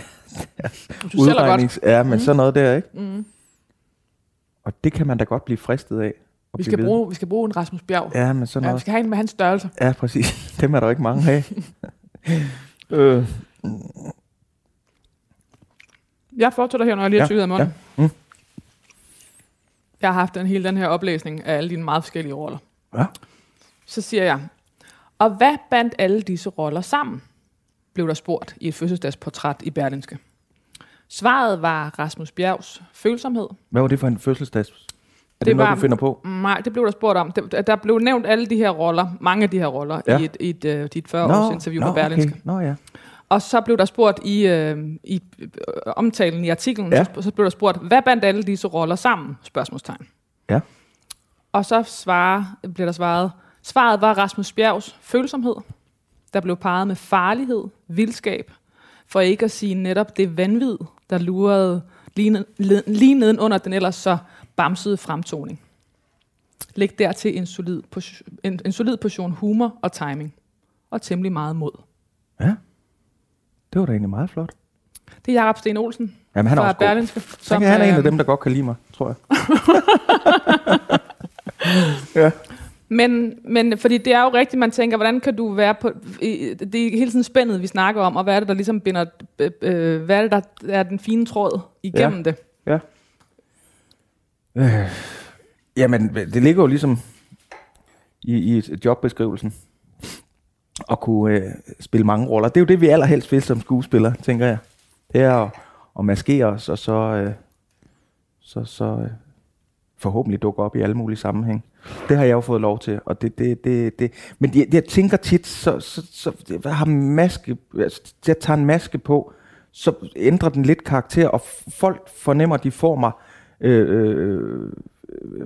Du sælger godt. Ja, men mm. sådan noget der, ikke? Mm. Og det kan man da godt blive fristet af. Vi skal, ved. bruge, vi skal bruge en Rasmus Bjerg. Ja, men sådan Ja, vi noget. skal have en med hans størrelse. Ja, præcis. Dem er der ikke mange af. øh, Jeg fortsætter her, når jeg lige har Ja, tykket af munden. ja. Mm. Jeg har haft den hele den her oplæsning af alle dine meget forskellige roller. ja. Så siger jeg, og hvad bandt alle disse roller sammen? Blev der spurgt i et fødselsdagsportræt i Berlinske. Svaret var Rasmus Bjergs følsomhed. Hvad var det for en fødselsdags? Er det, Det noget, var- du finder på? Nej, det blev der spurgt om. Der, der blev nævnt alle de her roller, mange af de her roller, Ja. i et, i et, uh, dit 40-års interview på Berlinske. Okay. Nå ja. Og så blev der spurgt i, øh, i øh, omtalen i artiklen, Ja. så, så blev der spurgt, hvad bandt alle disse roller sammen? Spørgsmålstegn. Ja. Og så svarer, blev der svaret, svaret var Rasmus Bjergs følsomhed. Der blev peget med farlighed, vildskab, for ikke at sige netop det vanvid, der lurede lige, lige nedenunder den ellers så bamsede fremtoning. Læg dertil en solid, en, en solid portion humor og timing, og temmelig meget mod. Ja. Det var da egentlig meget flot. Det er Jakob Sten Olsen Jamen, han er fra også. Berlinske. Så kan han er en af øh, dem, der godt kan lide mig, tror jeg. ja. Men, men fordi det er jo rigtigt, man tænker, hvordan kan du være på... Det er hele tiden spændet, vi snakker om, og hvad er det, der ligesom binder... Øh, øh, hvad er det, der er den fine tråd igennem ja. det? Ja. Øh, jamen, det ligger jo ligesom i, i jobbeskrivelsen at kunne øh, spille mange roller. Det er jo det, vi allerhelst vil som skuespiller, tænker jeg. Det er at, at maskere os, og så, øh, så, så øh, forhåbentlig dukke op i alle mulige sammenhæng. Det har jeg jo fået lov til, og det, det, det, det. men jeg, jeg tænker tit, så, så, så jeg har maske, altså, jeg tager en maske på, så ændrer den lidt karakter, og folk fornemmer, at de får mig øh, øh,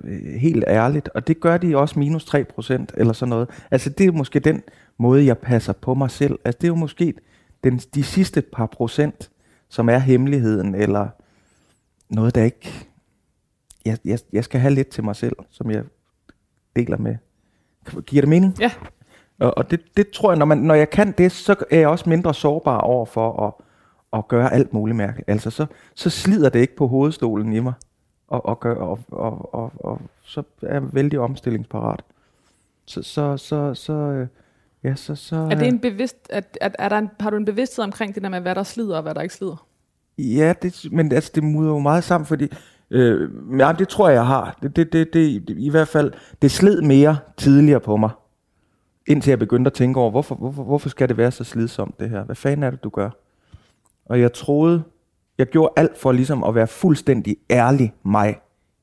øh, helt ærligt, og det gør de også minus 3% eller sådan noget. Altså det er måske den måde, jeg passer på mig selv. Altså det er jo måske den, de sidste par procent, som er hemmeligheden, eller noget, der ikke... Jeg, jeg, jeg skal have lidt til mig selv, som jeg deler med. Giver det mening? Ja. Og, og det, det tror jeg, når, man, når jeg kan det, så er jeg også mindre sårbar over for at, at gøre alt muligt mærkeligt. Altså, så, så slider det ikke på hovedstolen i mig, og, og, gør, og, og, og, og så er jeg vældig omstillingsparat. Så, så, så, så, øh, ja, så, så Er det en bevidst, at, at, er der en, har du en bevidsthed omkring det der med, hvad der slider og hvad der ikke slider? Ja, det, men altså, det mudder jo meget sammen, fordi øh, ja, det tror jeg, jeg har. Det, det, det, det, det, I hvert fald, det sled mere tidligere på mig, indtil jeg begyndte at tænke over, hvorfor, hvorfor, hvorfor skal det være så slidsomt det her? Hvad fanden er det, du gør? Og jeg troede, jeg gjorde alt for ligesom at være fuldstændig ærlig mig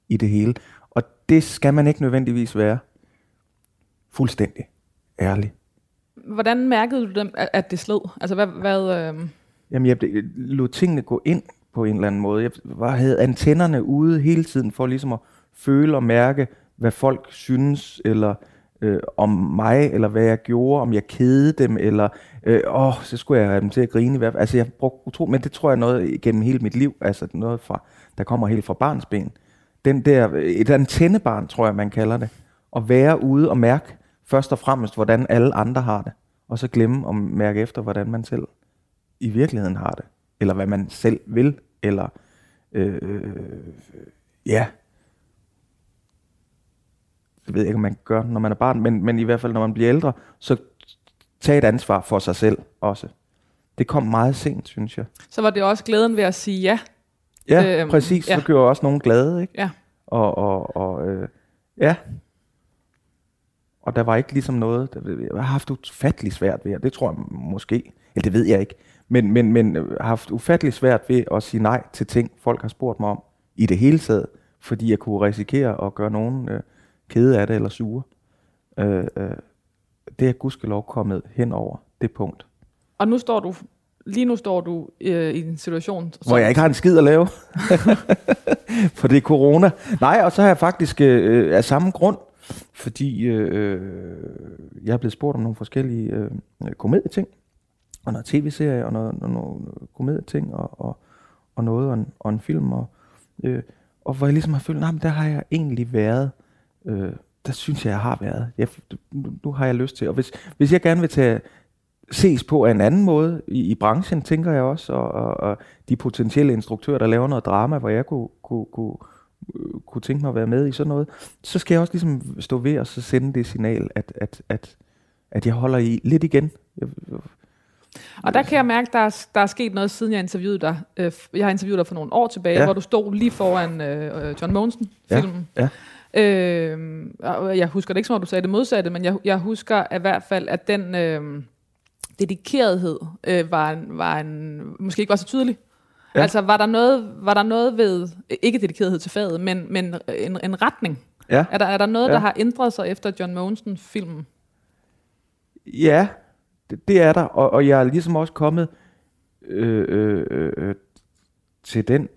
i det hele. Og det skal man ikke nødvendigvis være. Fuldstændig ærlig. Hvordan mærkede du dem, at, det sled? Altså, hvad... hvad øh... Jamen, jeg lod tingene gå ind på en eller anden måde. Jeg var, havde antennerne ude hele tiden for ligesom at føle og mærke, hvad folk synes, eller øh, om mig, eller hvad jeg gjorde, om jeg kedede dem, eller øh, åh, så skulle jeg have dem til at grine i hvert fald. Altså, jeg brugte utro, men det tror jeg noget gennem hele mit liv, altså noget fra, der kommer helt fra barnsben. Den der, et antennebarn, tror jeg, man kalder det. At være ude og mærke først og fremmest, hvordan alle andre har det, og så glemme at mærke efter, hvordan man selv i virkeligheden har det, eller hvad man selv vil, eller øh, øh, ja, det ved jeg ikke, om man gør, når man er barn, men, men i hvert fald, når man bliver ældre, så tag et ansvar for sig selv også. Det kom meget sent, synes jeg. Så var det også glæden ved at sige ja. Ja, Øhm, præcis. ja. Så gjorde også nogen glade, ikke? Ja. Og, og, og øh, ja. Og der var ikke ligesom noget, der, jeg har haft ufattelig svært ved, og det tror jeg måske, eller det ved jeg ikke, men, men, men øh, har haft ufattelig svært ved at sige nej til ting, folk har spurgt mig om, i det hele taget, fordi jeg kunne risikere at gøre nogen øh, kede af det eller sure. Øh, øh, det er gudskelov kommet hen over det punkt, Og nu står du, lige nu står du øh, i en situation, som, hvor jeg ikke har en skid at lave. For det er corona. Nej, og så har jeg faktisk øh, af samme grund, fordi øh, jeg er blevet spurgt om nogle forskellige øh, komedieting, og noget tv-serie, og noget, noget, noget komedieting, og, og, og noget, og en, og en film, og, øh, og hvor jeg ligesom har følt, nej, men der har jeg egentlig været, øh, der synes jeg, jeg har været. Jeg, nu, nu har jeg lyst til, og hvis, hvis jeg gerne vil tage, ses på af en anden måde i, i branchen, tænker jeg også, og, og, og de potentielle instruktører, der laver noget drama, hvor jeg kunne, kunne, kunne, øh, kunne tænke mig at være med i sådan noget, så skal jeg også ligesom stå ved og så sende det signal, at, at, at, at jeg holder i lidt igen. Jeg, og der kan jeg mærke, der er, der er sket noget, siden jeg interviewede dig. Øh, Jeg har interviewet dig for nogle år tilbage, ja. Ja. hvor du stod lige foran øh, øh, John Monsen-filmen. Ja, Øh, og jeg husker det ikke, som om du sagde det modsatte, men jeg, jeg husker i hvert fald, at den øh, dedikerethed øh, var, en, var en, måske ikke var så tydelig. Ja. Ja. Altså, var der, noget, var der noget ved, ikke dedikerethed til faget, men, men en, en retning? ja. Er der, er der noget, ja. Ja. der har ændret sig efter John Monsen-filmen? Ja, det, det er der, og, og jeg er ligesom også kommet øh, øh, øh, til den.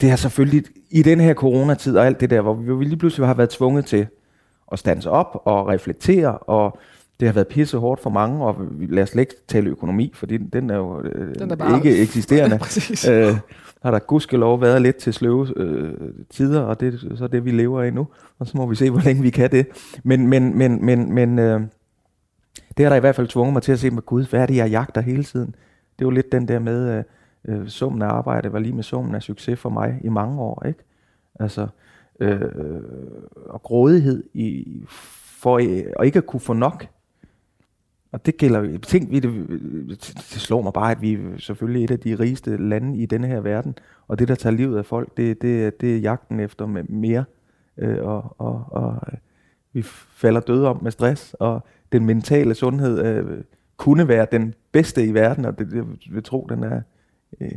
Det er selvfølgelig i den her coronatid og alt det der, hvor vi lige pludselig har været tvunget til at stands op og reflektere, og det har været pisse hårdt for mange, og vi- lad os slet ikke tale økonomi, for den, er jo øh, Den er bare- ikke eksisterende. Øh, har der gudskelov været lidt til sløve øh, tider, og det er så det, vi lever i nu. Og så må vi se, hvor længe vi kan det. Men, men, men, men, men øh, det har der i hvert fald tvunget mig til at se med Gud, hvad er det, jeg jagter hele tiden? Det er jo lidt den der med, øh, øh, summen af arbejde var lige med summen af succes for mig i mange år, ikke? Altså, øh, og grådighed i, for øh, ikke at kunne få nok. Og det gælder tænk, vi, det, det slår mig bare, at vi er selvfølgelig et af de rigeste lande i denne her verden, og det, der tager livet af folk, det, det, det er jagten efter med mere, øh, og, og, og øh, vi falder døde om med stress, og den mentale sundhed øh, kunne være den bedste i verden, og det, jeg vil tro, den er øh,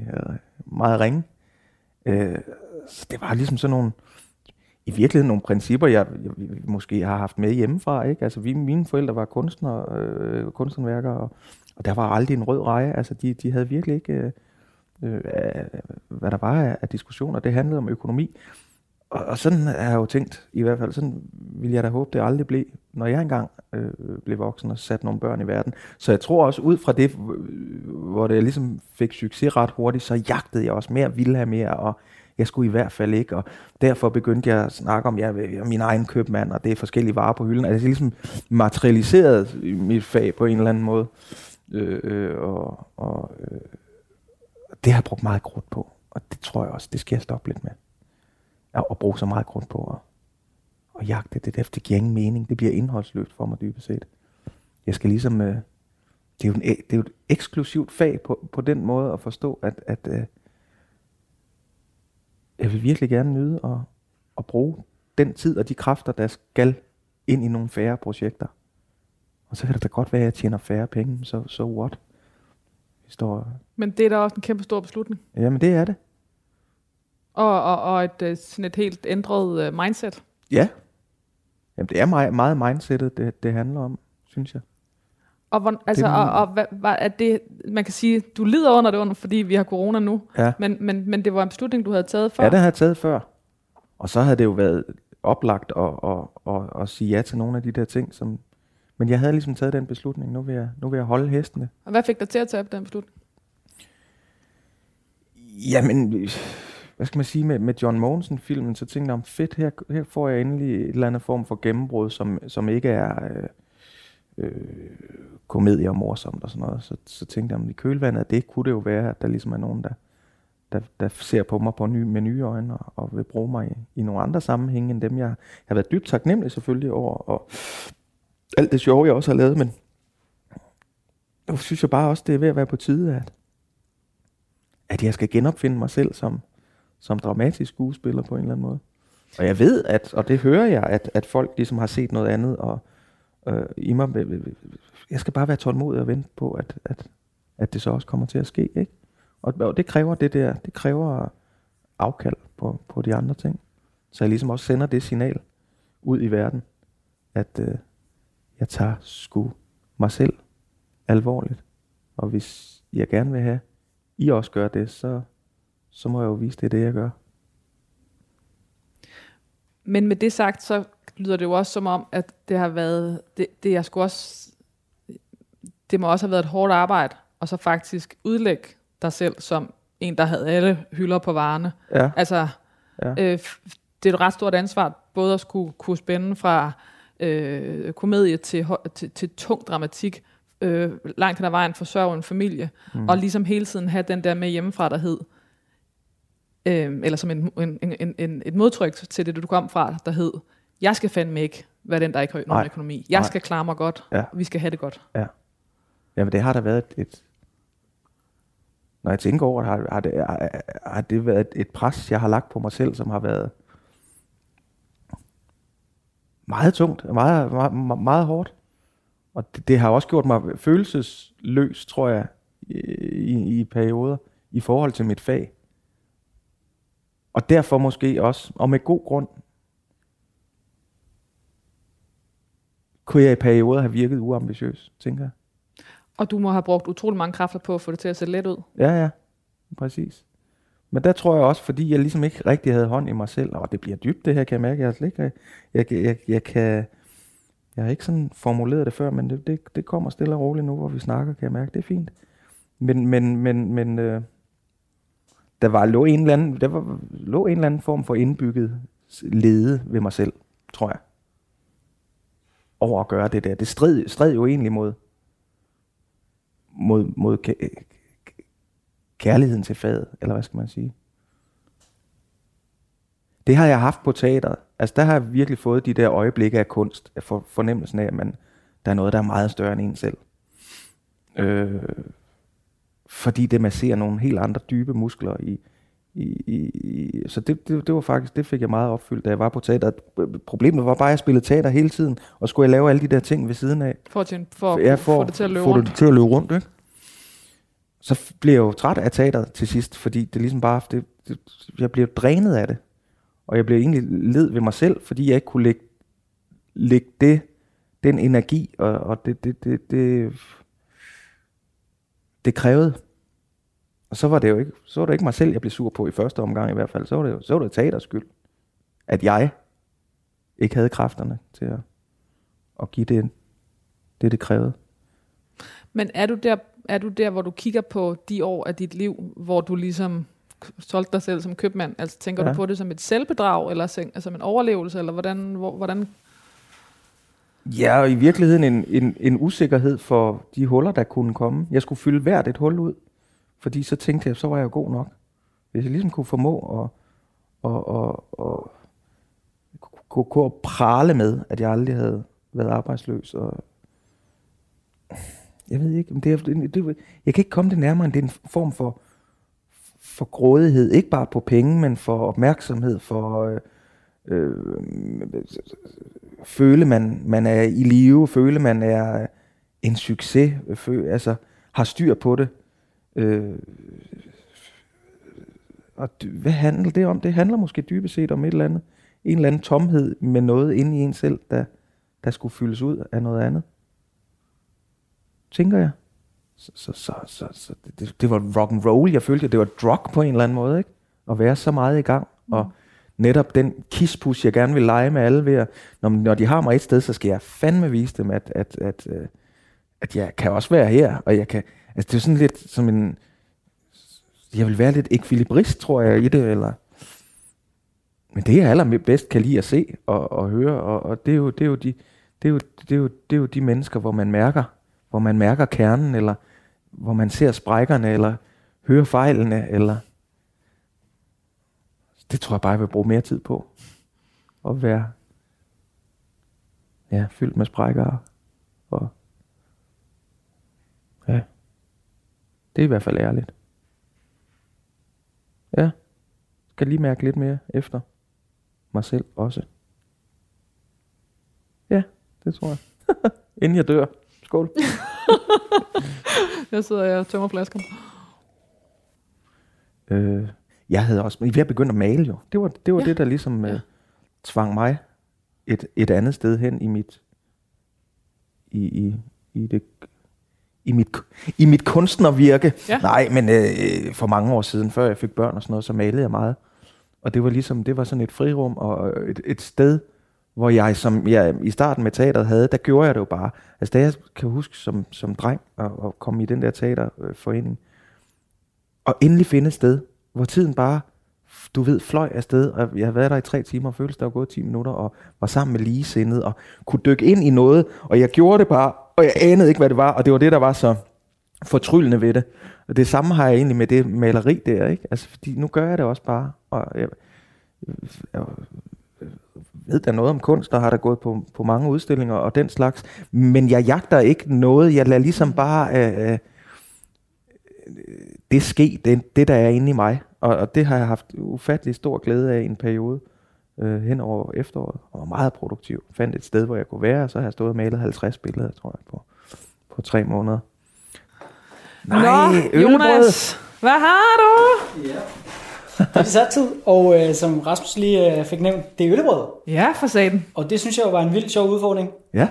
meget ringe. Øh, så det var ligesom sådan nogle, i virkeligheden nogle principper, jeg, jeg, jeg måske har haft med hjemmefra. Ikke? Altså, vi, mine forældre var kunstnere, øh, kunsthåndværkere, og, og der var aldrig en rød reje. Altså, de, de havde virkelig ikke, øh, øh, hvad der var af, af diskussioner. Det handlede om økonomi og, og sådan har jeg jo tænkt, i hvert fald, sådan vil jeg da håbe, det aldrig blev, når jeg engang øh, blev voksen og satte nogle børn i verden. Så jeg tror også, ud fra det, hvor det ligesom fik succes ret hurtigt, så jagtede jeg også mere, ville have mere, og jeg skulle i hvert fald ikke, og derfor begyndte jeg at snakke om, jeg er min egen købmand, og det er forskellige varer på hylden. Altså jeg ligesom materialiseret mit fag på en eller anden måde. Øh, øh, og, og øh, det har jeg brugt meget krudt på, og det tror jeg også, det skal jeg stoppe lidt med. At bruge så meget krudt på at, at jagte det, det giver ingen mening. Det bliver indholdsløst for mig dybest set. Jeg skal ligesom... Øh, det, er jo en, det er jo et eksklusivt fag på, på den måde at forstå, at, at øh, jeg vil virkelig gerne nyde at, at bruge den tid og de kræfter, der skal ind i nogle færre projekter. Og så kan det da godt være, at jeg tjener færre penge, så so, so what? Vi står... Men det er da også en kæmpe stor beslutning. Jamen det er det. Og, og, og et, øh, sådan et helt ændret uh, mindset. Ja. Jamen det er meget, meget mindsetet, det, det handler om, synes jeg. Og, hvor, altså, og, og hvad, hvad er det, man kan sige, du lider under det under, fordi vi har corona nu, Ja. men, men, men det var en beslutning, du havde taget før. Ja, det har jeg taget før. Og så havde det jo været oplagt at, at, at, at sige ja til nogle af de der ting, som... Men jeg havde ligesom taget den beslutning, nu vil jeg, nu vil jeg holde hestene. Og hvad fik dig til at tage den beslutning? Jamen, hvad skal man sige, med, med John Mogensen-filmen, så tænkte jeg om, fedt, her, her får jeg endelig et eller andet form for gennembrud, som, som ikke er øh, øh, komedie og morsomt og sådan noget. Så, så tænkte jeg, om i kølvandet af det kunne det jo være, at der ligesom er nogen, der, der, der ser på mig på ny, med nye øjne og, og vil bruge mig i, i nogle andre sammenhænge end dem, jeg, jeg har været dybt taknemmelig selvfølgelig over, og alt det sjove, jeg også har lavet, men nu synes jeg bare også, det er ved at være på tide, at, at jeg skal genopfinde mig selv som, som dramatisk skuespiller på en eller anden måde. Og jeg ved, at, og det hører jeg, at, at folk ligesom har set noget andet, og øh, i mig, øh, øh, jeg skal bare være tålmodig og vente på, at, at, at det så også kommer til at ske, ikke? Og, og det kræver det der, det kræver afkald på, på de andre ting. Så jeg ligesom også sender det signal ud i verden, at øh, jeg tager sgu mig selv alvorligt. Og hvis jeg gerne vil have, I også gør det, så, så må jeg jo vise, det er det, jeg gør. Men med det sagt, så lyder det jo også som om, at det har været, det, det jeg skulle også, det må også have været et hårdt arbejde, og så faktisk udlægge dig selv som en, der havde alle hylder på varerne. Ja, Altså, ja. øh, det er et ret stort ansvar, både at skulle kunne spænde fra øh, komedie til, til, til tung dramatik, øh, langt hen ad vejen forsørge en familie, mm. og ligesom hele tiden have den der med hjemmefra, der hed, øh, eller som en, en, en, en, et modtryk til det, du kom fra, der hed, jeg skal fandme ikke være den, der ikke har nogen Nej. økonomi. Jeg Nej. skal klare mig godt. Ja. Vi skal have det godt. Jamen det har der været et, et når jeg tænker over det, har, har, det, har, har det været et, et pres, jeg har lagt på mig selv, som har været meget tungt, meget, meget, meget, meget hårdt. Og det, det har også gjort mig følelsesløs, tror jeg, i, i, i perioder, i forhold til mit fag. Og derfor måske også, og med god grund, kunne jeg i perioder have virket uambitiøs, tænker jeg. Og du må have brugt utrolig mange kræfter på at få det til at se let ud. Ja, ja, præcis. Men der tror jeg også, fordi jeg ligesom ikke rigtig havde hånd i mig selv, og det bliver dybt det her, kan jeg mærke. Jeg, slet ikke, jeg, jeg, jeg, jeg kan, jeg har ikke sådan formuleret det før, men det, det, det kommer stille og roligt nu, hvor vi snakker, kan jeg mærke. Det er fint. Men, men, men, men øh, der var lå en, eller anden, der var, lå en eller anden form for indbygget lede ved mig selv, tror jeg. Over at gøre det der. Det stred, stred jo egentlig mod, mod, mod kærligheden til faget, eller hvad skal man sige. Det har jeg haft på teateret. Altså der har jeg virkelig fået de der øjeblikke af kunst, af for, fornemmelsen af, at man, der er noget, der er meget større end en selv. Øh, fordi det masserer nogle helt andre dybe muskler i, i, i, i så det, det, det var faktisk, det fik jeg meget opfyldt, da jeg var på teater. Problemet var bare, at jeg spillede teater hele tiden, og skulle jeg lave alle de der ting ved siden af. For at, tjene, for, Ja, at få det til at løbe få rundt. det til at løbe rundt, ikke? Så bliver jeg jo træt af teateret til sidst, fordi det ligesom bare, det, det, jeg bliver drænet af det. Og jeg bliver egentlig led ved mig selv, fordi jeg ikke kunne lægge, lægge det, den energi, og, og det, det, det, det, det krævede. Og så var det jo ikke, så var det ikke mig selv, jeg blev sur på i første omgang i hvert fald. Så var det jo så var det teaters skyld. at jeg ikke havde kræfterne til at, at give det, det, det krævede. Men er du, der, er du der, hvor du kigger på de år af dit liv, hvor du ligesom solgte dig selv som købmand? Altså tænker ja. Du på det som et selvbedrag, eller som altså, en overlevelse, eller hvordan, hvor, hvordan Ja, og i virkeligheden en, en, en usikkerhed for de huller, der kunne komme. Jeg skulle fylde hvert et hul ud, fordi så tænkte jeg, så var jeg god nok. Hvis jeg ligesom kunne formå at, og, og, og kunne gå og prale med, at jeg aldrig havde været arbejdsløs. Og jeg ved ikke, men det er, det, det, jeg kan ikke komme det nærmere, end det er en form for, for grådighed. Ikke bare på penge, men for opmærksomhed, for øh, øh, føle, man, man er i live, føle, man er en succes, føle, altså har styr på det. Øh, og hvad handler det om? Det handler måske dybest set om et eller andet, en eller anden tomhed med noget inde i en selv, der, der skulle fyldes ud af noget andet. Tænker jeg. Så, så, så, så, så det, det var rock and roll. Jeg følte, at det var drug på en eller anden måde, ikke? At være så meget i gang. Og mm netop den kispus, jeg gerne vil lege med alle ved at, når, når de har mig et sted, så skal jeg fandme vise dem, at, at, at, øh, at jeg kan også være her, og jeg kan, altså det er sådan lidt som en, jeg vil være lidt ekvilibrist, tror jeg, i det, eller, men det jeg allerbedst kan lide at se og, og høre, og, og det, er jo, det, er jo de, det, er jo, det, er jo, det er jo de mennesker, hvor man mærker, hvor man mærker kernen, eller hvor man ser sprækkerne, eller hører fejlene, eller det tror jeg bare, jeg vil bruge mere tid på. At være ja, fyldt med sprækker. Og, ja, det er i hvert fald ærligt. Ja, skal lige mærke lidt mere efter mig selv også. Ja, det tror jeg. Inden jeg dør. Skål. jeg sidder jeg og tømmer flasker? Øh, jeg havde også, vi har begyndt at male jo. Det var det, var ja. det der ligesom Ja. øh, tvang mig et, et andet sted hen i mit i, i, i det i mit, i mit kunstnervirke. Ja. Nej, men øh, for mange år siden, før jeg fik børn og sådan noget, så malede jeg meget. Og det var ligesom, det var sådan et frirum og et, et sted, hvor jeg, som jeg i starten med teateret havde, der gjorde jeg det jo bare. Altså da jeg kan huske som, som dreng at, at komme i den der teaterforening, og endelig finde et sted, hvor tiden bare, du ved, fløj afsted, og jeg havde været der i tre timer, og føltes der var gået 10 minutter, og var sammen med ligesindede, og kunne dykke ind i noget, og jeg gjorde det bare, og jeg anede ikke, hvad det var, og det var det, der var så fortryllende ved det. Og det samme har jeg egentlig med det maleri der, ikke? Altså, fordi nu gør jeg det også bare, og jeg, jeg ved da noget om kunst, der har der gået på, på mange udstillinger og den slags, men jeg jagter ikke noget, jeg lader ligesom bare øh, øh, det ske, det, det der er inde i mig, og, og det har jeg haft ufattelig stor glæde af i en periode øh, hen over efteråret, og var meget produktiv. Fandt et sted, hvor jeg kunne være, og så har jeg stået og malet 50 billeder, tror jeg, på, på tre måneder. Nå, Jonas, hvad har du? Ja. Det er sat tid, og øh, som Rasmus lige øh, fik nævnt, det er øllebrød. Ja, for satan. Og det synes jeg var en vild sjov udfordring. Ja,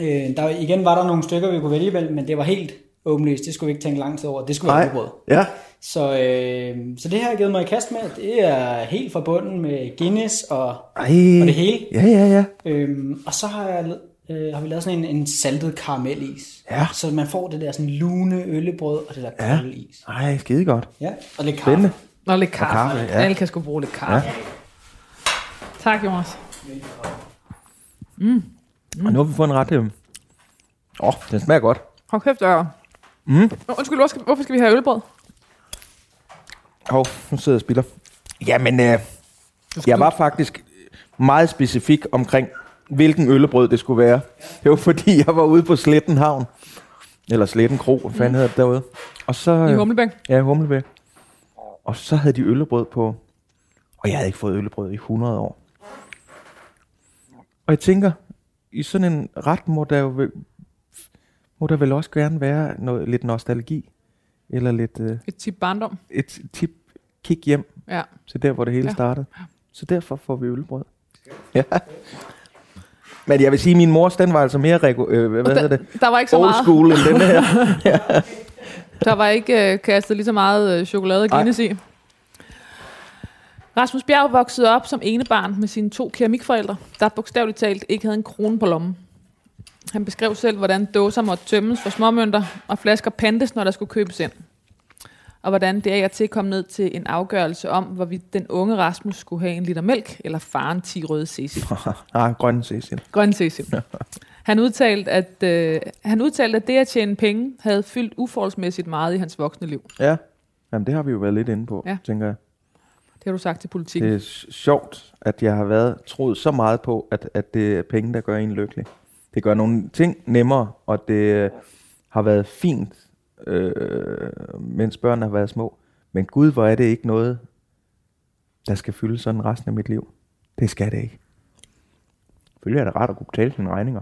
Øh, der, igen var der nogle stykker, vi kunne vælge imellem, men det var helt åbenlyst. Det skulle vi ikke tænke lang tid over. Det skulle være øllebrød. ja, Så, øh, så det her har jeg givet mig i kast med. Det er helt forbundet med Guinness og, Ej, og det hele. Ja, ja, ja. Øhm, og så har, jeg, øh, har vi lavet sådan en, en saltet karamelis. Ja. Så man får det der sådan lune øllebrød og det der Ja. kolde is. Ej, skide godt. Ja, og lidt kaffe. Spændende. Nå, lidt kaffe. kaffe, ja. Alle kan sgu bruge lidt kaffe. Ja. Tak, Jonas. Og nu har vi fået en ret... Åh, øh... oh, den smager godt. Hold kæft, der Mm. Nå, Undskyld, hvor skal, hvorfor skal vi have ølbrød? Hov, nu sidder jeg og spiller. Jamen, øh, jeg var faktisk meget specifik omkring, hvilken øllebrød det skulle være. Det var fordi, jeg var ude på Sletten Havn. Eller Sletten Kro, hvad fanden hedder det derude. Og så, I Humlebæk? Ja, Humlebæk. Og så havde de øllebrød på. Og jeg havde ikke fået øllebrød i 100 år. Og jeg tænker, i sådan en ret må der jo må der vel også gerne være noget, lidt nostalgi. Eller lidt øh, Et tip barndom. et tip kig hjem Ja. til der, hvor det hele Ja. startede. Så derfor får vi ølbrød. Ja. Men jeg vil sige, at min mors, den var altså mere, regu- øh, hvad Og hedder der, det? der var ikke så Old meget. school end den her. Der var ikke øh, kastet lige så meget øh, chokolade og. Guinness i. Rasmus Bjerg voksede op som enebarn med sine to keramikforældre, der bogstaveligt talt ikke havde en krone på lommen. Han beskrev selv, hvordan dåser måtte tømmes for småmønter, og flasker pantes, når der skulle købes ind. Og hvordan det af og til kom ned til en afgørelse om, hvorvidt den unge Rasmus skulle have en liter mælk, eller faren 10 røde Cecil. ah, grønne Cecil. Grøn Cecil. Han udtalte, at, øh, han udtalte, at det at tjene penge havde fyldt uforholdsmæssigt meget i hans voksne liv. Ja, Jamen, det har vi jo været lidt inde på, Ja. ja. tænker jeg. Det har du sagt til politik. Det er s- sjovt, at jeg har været troet så meget på, at, at det er penge, der gør en lykkelig. Det gør nogle ting nemmere, og det øh, har været fint, øh, mens børnene har været små. Men gud, hvor er det ikke noget, der skal fylde sådan resten af mit liv. Det skal det ikke. Selvfølgelig er det rart at kunne betale sine regninger.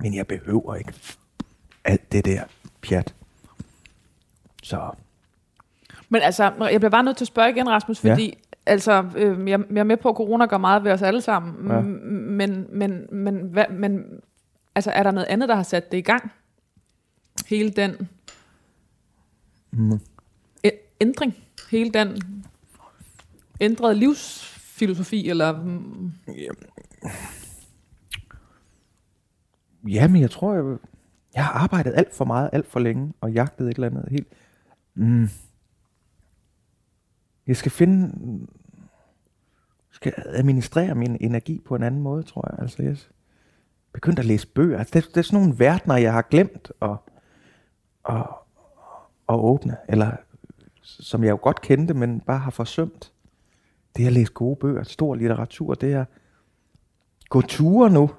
Men jeg behøver ikke alt det der pjat. Så Men altså, jeg bliver bare nødt til at spørge igen, Rasmus, Ja. fordi altså, øh, jeg, jeg er med på, at corona gør meget ved os alle sammen, Ja. ja. men, men, men, hvad, men altså, er der noget andet, der har sat det i gang? Hele den mm, ændring, hele den ændrede livsfilosofi, eller mm, Ja, men jeg tror, jeg, jeg har arbejdet alt for meget, alt for længe, og jagtet et eller andet helt... Mm. Jeg skal finde... skal administrere min energi på en anden måde, tror jeg. Altså, jeg begyndt at læse bøger. Altså, det, det er sådan nogle verdener, jeg har glemt at, at, at åbne, eller som jeg jo godt kendte, men bare har forsømt. Det er at læse gode bøger, stor litteratur, det er gå ture nu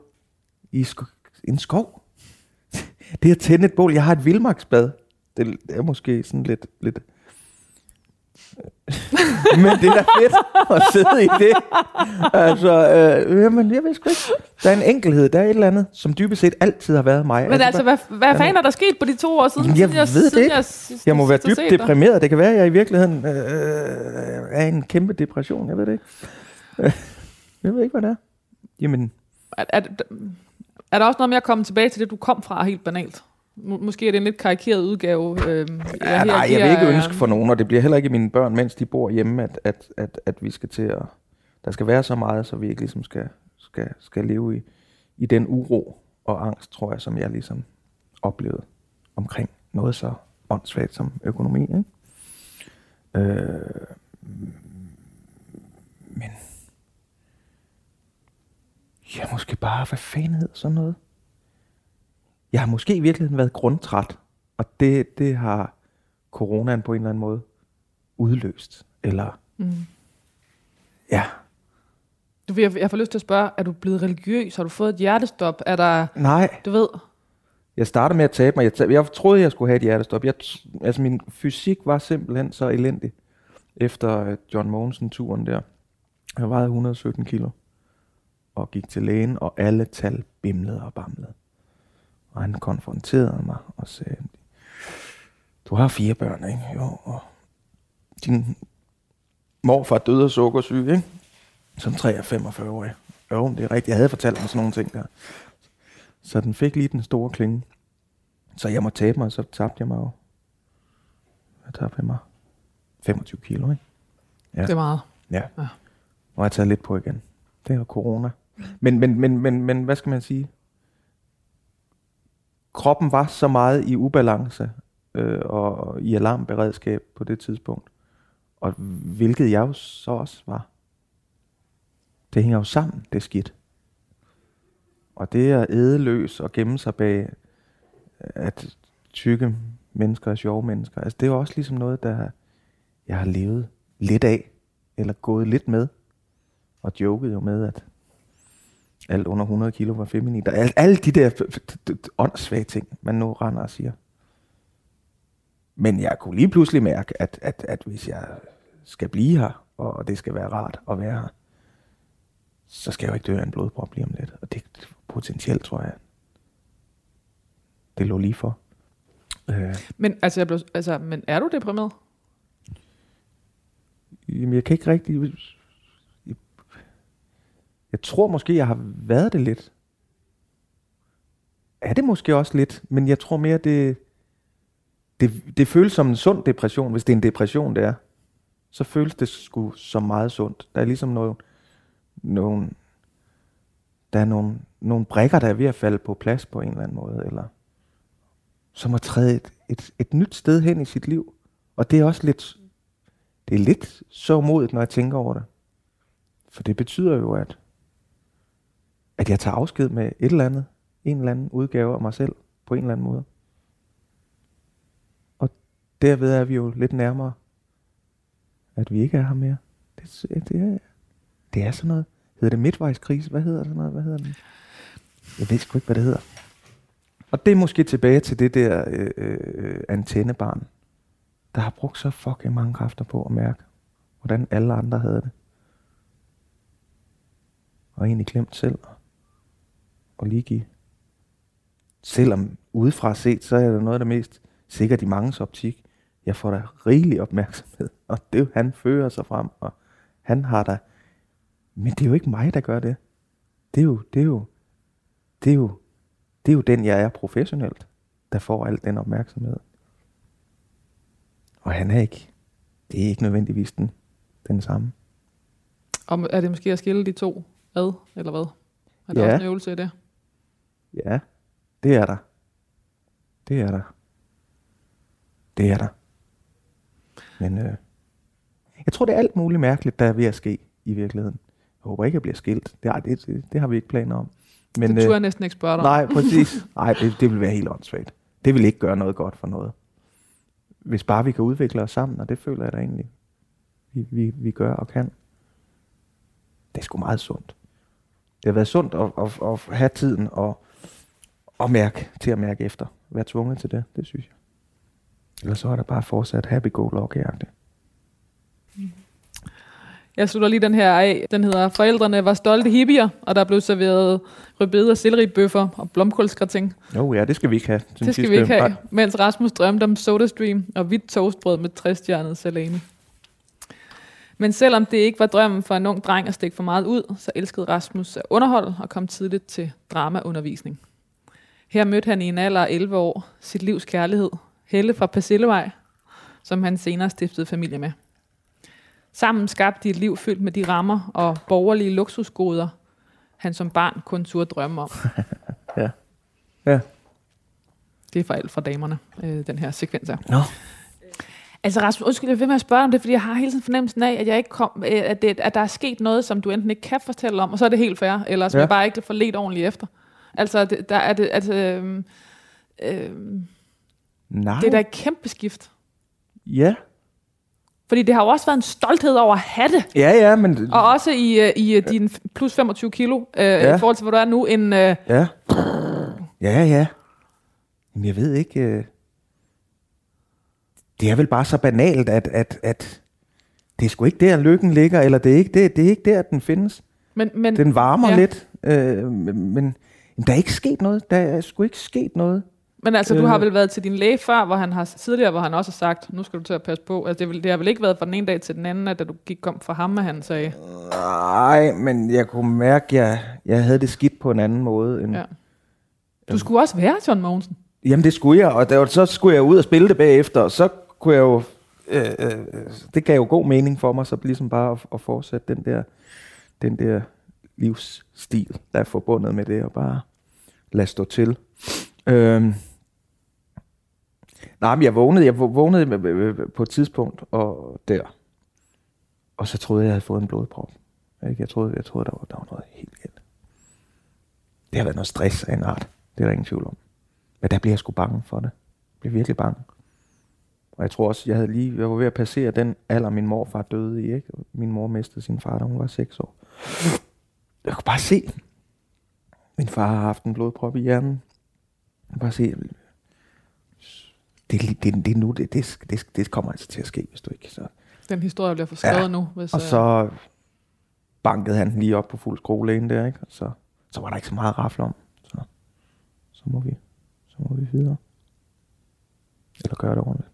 i sk- en skov. Det er at tænde et bål. Jeg har et vildmarksbad. Det er måske sådan lidt... lidt men det er da fedt at sidde i det. Altså, øh, jamen, jeg ved sgu ikke. Der er en enkelhed, der er et eller andet, som dybest set altid har været mig. men altså, hvad, hvad fanden er der sket på de to år siden? Jeg siden ved det ikke. Jeg, jeg må være dybt dig? deprimeret. Det kan være, at jeg i virkeligheden øh, er i en kæmpe depression. Jeg ved det ikke. Øh, Jeg ved ikke, hvad det er. Jamen, Er, er, er der også noget med at komme tilbage til det, du kom fra, helt banalt? Må- Måske er det en lidt karikeret udgave. Øh, Ja, nej, jeg vil ikke ønske for nogen, og det bliver heller ikke mine børn, mens de bor hjemme, at, at, at, at vi skal til at... Der skal være så meget, så vi ikke ligesom skal, skal, skal leve i, i den uro og angst, tror jeg, som jeg ligesom oplevede omkring noget så åndssvagt som økonomi. Ikke? Øh, men... Ja, måske bare, hvad fanden hedder sådan noget? Jeg har måske i virkeligheden været grundtræt, og det, det har coronaen på en eller anden måde udløst. Eller, Mm. ja, Du, jeg, jeg får lyst til at spørge, er du blevet religiøs? Har du fået et hjertestop? Er der, nej, du ved, jeg startede med at tabe mig. Jeg, tab, jeg troede, jeg skulle have et hjertestop. Jeg, altså, min fysik var simpelthen så elendig efter øh, John Mogensen-turen der. Jeg vejede 117 kilo og gik til lægen, og alle tal bimlede og bamlede. Og han konfronterede mig og sagde, du har fire børn, ikke? Jo, og din morfar døde af sukkersyge, ikke? Som 43 år. Jo, det er rigtigt. Jeg havde fortalt mig sådan nogle ting der. Så den fik lige den store klinge. Så jeg må tabe mig, og så tabte jeg mig jo. Jeg tabte jeg mig 25 kilo, ikke? Ja. det er meget. Ja. Ja. Og jeg har taget lidt på igen. Det er jo corona. Men, men, men, men, men hvad skal man sige? Kroppen var så meget i ubalance øh, og i alarmberedskab på det tidspunkt. Og hvilket jeg jo så også var. Det hænger jo sammen, det skidt. Og det at ædeløs og gemme sig bag, øh, at tykke mennesker er sjove mennesker, altså det er jo også ligesom noget, der jeg har levet lidt af, eller gået lidt med, og joket jo med, at alt under 100 kilo var feminint. Og alle, alle de der åndssvage ting, man nu render og siger. Men jeg kunne lige pludselig mærke, at, at, at hvis jeg skal blive her, og det skal være rart at være her, så skal jeg jo ikke dø af en blodprop lige om lidt. Og det potentielt, tror jeg, det lå lige for. Øh, Men, altså, jeg blev, altså, men er du deprimeret? Jamen, jeg kan ikke rigtig... Jeg, tror måske, jeg har været det lidt. Er det måske også lidt, men jeg tror mere, det, det, det føles som en sund depression, hvis det er en depression, det er. så føles det sgu så meget sundt. Der er ligesom nogle, nogle der er nogle, nogle brækker, der er ved at falde på plads på en eller anden måde, eller som at træde et, et, et nyt sted hen i sit liv. Og det er også lidt, det er lidt så modigt, når jeg tænker over det. For det betyder jo, at, at jeg tager afsked med et eller andet, en eller anden udgave af mig selv, på en eller anden måde. Og derved er vi jo lidt nærmere, at vi ikke er her mere. Det, det, er, det er sådan noget. Hedder det midtvejskrise? Hvad hedder det? Hvad hedder den? Jeg ved sgu ikke, hvad det hedder. Og det er måske tilbage til det der øh, øh, antennebarn, der har brugt så fucking mange kræfter på at mærke, hvordan alle andre havde det. Og egentlig glemt selv at lige give. Selvom udefra set, så er det noget af det mest sikkert i mangens optik. Jeg får da rigelig opmærksomhed, og det han fører sig frem, og han har da... Men det er jo ikke mig, der gør det. Det er jo, det er jo, det er jo, det er jo den, jeg er professionelt, der får al den opmærksomhed. Og han er ikke, det er ikke nødvendigvis den, den samme. Og er det måske at skille de to ad, eller hvad? Er der Ja. også en øvelse i det? Ja, det er der. Det er der. Det er der. Men øh, jeg tror, det er alt muligt mærkeligt, der er ved at ske i virkeligheden. Jeg håber ikke, jeg bliver skilt. Det, ej, det, det, det har vi ikke planer om. Men, det turde jeg næsten ikke spørge dig. Nej, præcis. Nej, det, det vil være helt åndssvagt. Det vil ikke gøre noget godt for noget. Hvis bare vi kan udvikle os sammen, og det føler jeg da egentlig, vi, vi, vi gør og kan. Det er sgu meget sundt. Det har været sundt at, at, at have tiden og, og mærke, til at mærke efter. Være tvunget til det, det synes jeg. Ellers så er der bare fortsat happy-go-lucky-agtigt. Jeg slutter lige den her af. Den hedder Forældrene var stolte hippier, og der blev serveret rødbede og selleribøffer og blomkålsgratin. Jo oh, ja, det skal vi ikke have. Det skal vi ikke have, Nej. mens Rasmus drømte om SodaStream og hvidt toastbrød med træstjernet salami. Men selvom det ikke var drømmen for en ung dreng at stikke for meget ud, så elskede Rasmus at underholde og kom tidligt til dramaundervisning. Her mødte han i en alder af 11 år sit livs kærlighed, Helle fra Persillevej, som han senere stiftede familie med. Sammen skabte de et liv fyldt med de rammer og borgerlige luksusgoder, han som barn kun turde drømme om. Ja. Ja. Det er for alt fra damerne, øh, den her sekvens her. Nå. Altså Rasmus, undskyld, jeg er ved med at spørge om det, fordi jeg har hele tiden fornemmelsen af, at, jeg ikke kom, øh, at, det, at der er sket noget, som du enten ikke kan fortælle om, og så er det helt fair, eller som ja. jeg bare ikke får let ordentligt efter. Altså, det, der er det, altså, øh, øh, Nej. det er da et kæmpe skift. Ja. Fordi det har jo også været en stolthed over at have det, Ja, ja, men... og også i, øh, i øh, din plus 25 kilo, øh, ja. i forhold til, hvor du er nu, en, øh, Ja. Ja, ja. Men jeg ved ikke... Øh... Det er vel bare så banalt, at, at, at det er sgu ikke der, lykken ligger, eller det er ikke, det, det er ikke der, den findes. men, men Den varmer ja. lidt, øh, men, men der er ikke sket noget. Der er sgu ikke sket noget. Men altså, du Øh. har vel været til din læge før, hvor han har tidligere, hvor han også har sagt, nu skal du til at passe på. Altså, det, vel- det har vel ikke været fra den ene dag til den anden, at da du gik kom fra ham, at han sagde, Nej, men jeg kunne mærke, at jeg, jeg havde det skidt på en anden måde. End, ja. Du skulle også være John Mogensen. Jamen det skulle jeg, og der, så skulle jeg ud og spille det bagefter, og så kunne jeg jo, øh, øh, det gav jo god mening for mig, så ligesom bare at, at fortsætte den der, den der livsstil, der er forbundet med det, og bare lade stå til. Øhm, nej, men jeg vågnede, jeg vågnede på et tidspunkt, og der, og så troede jeg, jeg havde fået en blodprop. Ikke? Jeg troede, jeg troede der, var, der var noget helt galt. Det har været noget stress af en art, det er der ingen tvivl om. Men der blev jeg sgu bange for det. Jeg blev virkelig bange. Og jeg tror også, jeg havde lige, jeg var ved at passere den alder, min morfar døde i, ikke? Min mor mistede sin far, da hun var 6 år. Jeg kunne bare se, min far har haft en blodprop i hjernen. Bare se, det, det, det, er nu, det, det, det, det kommer altså til at ske, hvis du ikke. Så. Den historie bliver forskrevet Ja, nu. Hvis, Og øh, så bankede han lige op på fuld skrue lægen der, ikke? Og så, så var der ikke så meget at om. Så, så, må vi, så må vi videre. Eller gøre det ordentligt.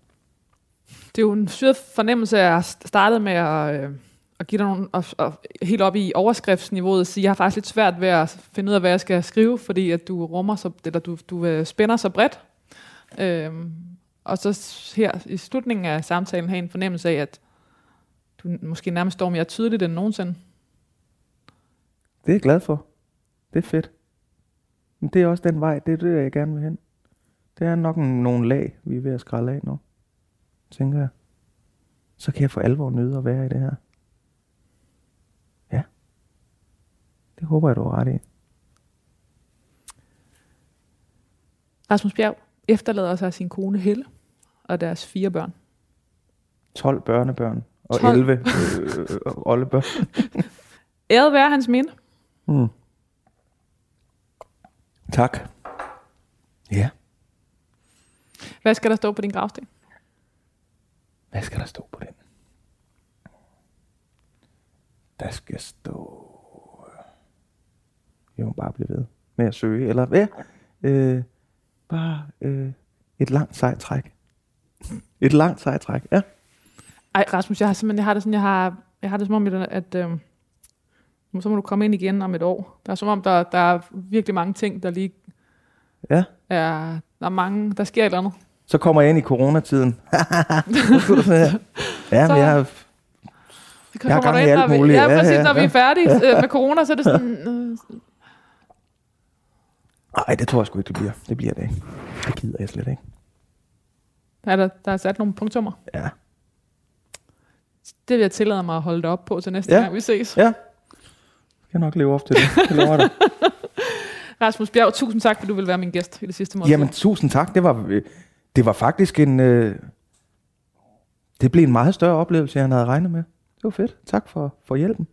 Det er jo en syret fornemmelse, at jeg har startet med at, øh, at give dig nogle, og, og helt op i overskriftsniveauet, at sige, jeg har faktisk lidt svært ved at finde ud af, hvad jeg skal skrive, fordi at du rummer så, eller du, du øh, spænder så bredt. Øhm, og så her i slutningen af samtalen have en fornemmelse af, at du måske nærmest står mere tydeligt end nogensinde. Det er jeg glad for. Det er fedt. Men det er også den vej, det er det, jeg gerne vil hen. Det er nok en, nogle lag, vi er ved at skrælle af nu, tænker jeg. Så kan jeg for alvor nyde at være i det her. Det håber jeg, du har ret i. Rasmus Bjerg efterlader sig sin kone Helle og deres fire børn. 12 børnebørn og 12. 11 øh, oldebørn. Æret være hans minde. Mm. Tak. Ja. Hvad skal der stå på din gravsten? Hvad skal der stå på den? Der skal stå... Må bare blive ved med at søge. Eller hvad? Øh, bare øh, et langt sejt træk. Et langt sejt træk, ja. Ej, Rasmus, jeg har simpelthen, jeg har det sådan, jeg har, jeg har det som om, at, øh, så må du komme ind igen om et år. Der er som om, der, der er virkelig mange ting, der lige Ja. er, der er mange, der sker et eller andet. Så kommer jeg ind i coronatiden. Ja, men jeg har... Jeg har kommer gang i alt muligt. Ja, Ja, præcis, ja, når vi ja. er færdige øh, med corona, så er det sådan, øh, Nej, det tror jeg sgu ikke, det bliver. Det bliver det ikke. Det gider jeg slet ikke. er der, der er sat nogle punktummer. Ja. Det vil jeg tillade mig at holde dig op på til næste Ja. gang, vi ses. Ja. Jeg skal nok leve op til det. Det lover dig. Rasmus Bjerg, tusind tak, fordi du vil være min gæst i det sidste måned. Jamen, tusind tak. Det var, det var faktisk en... Øh, det blev en meget større oplevelse, end jeg havde regnet med. Det var fedt. Tak for, for hjælpen.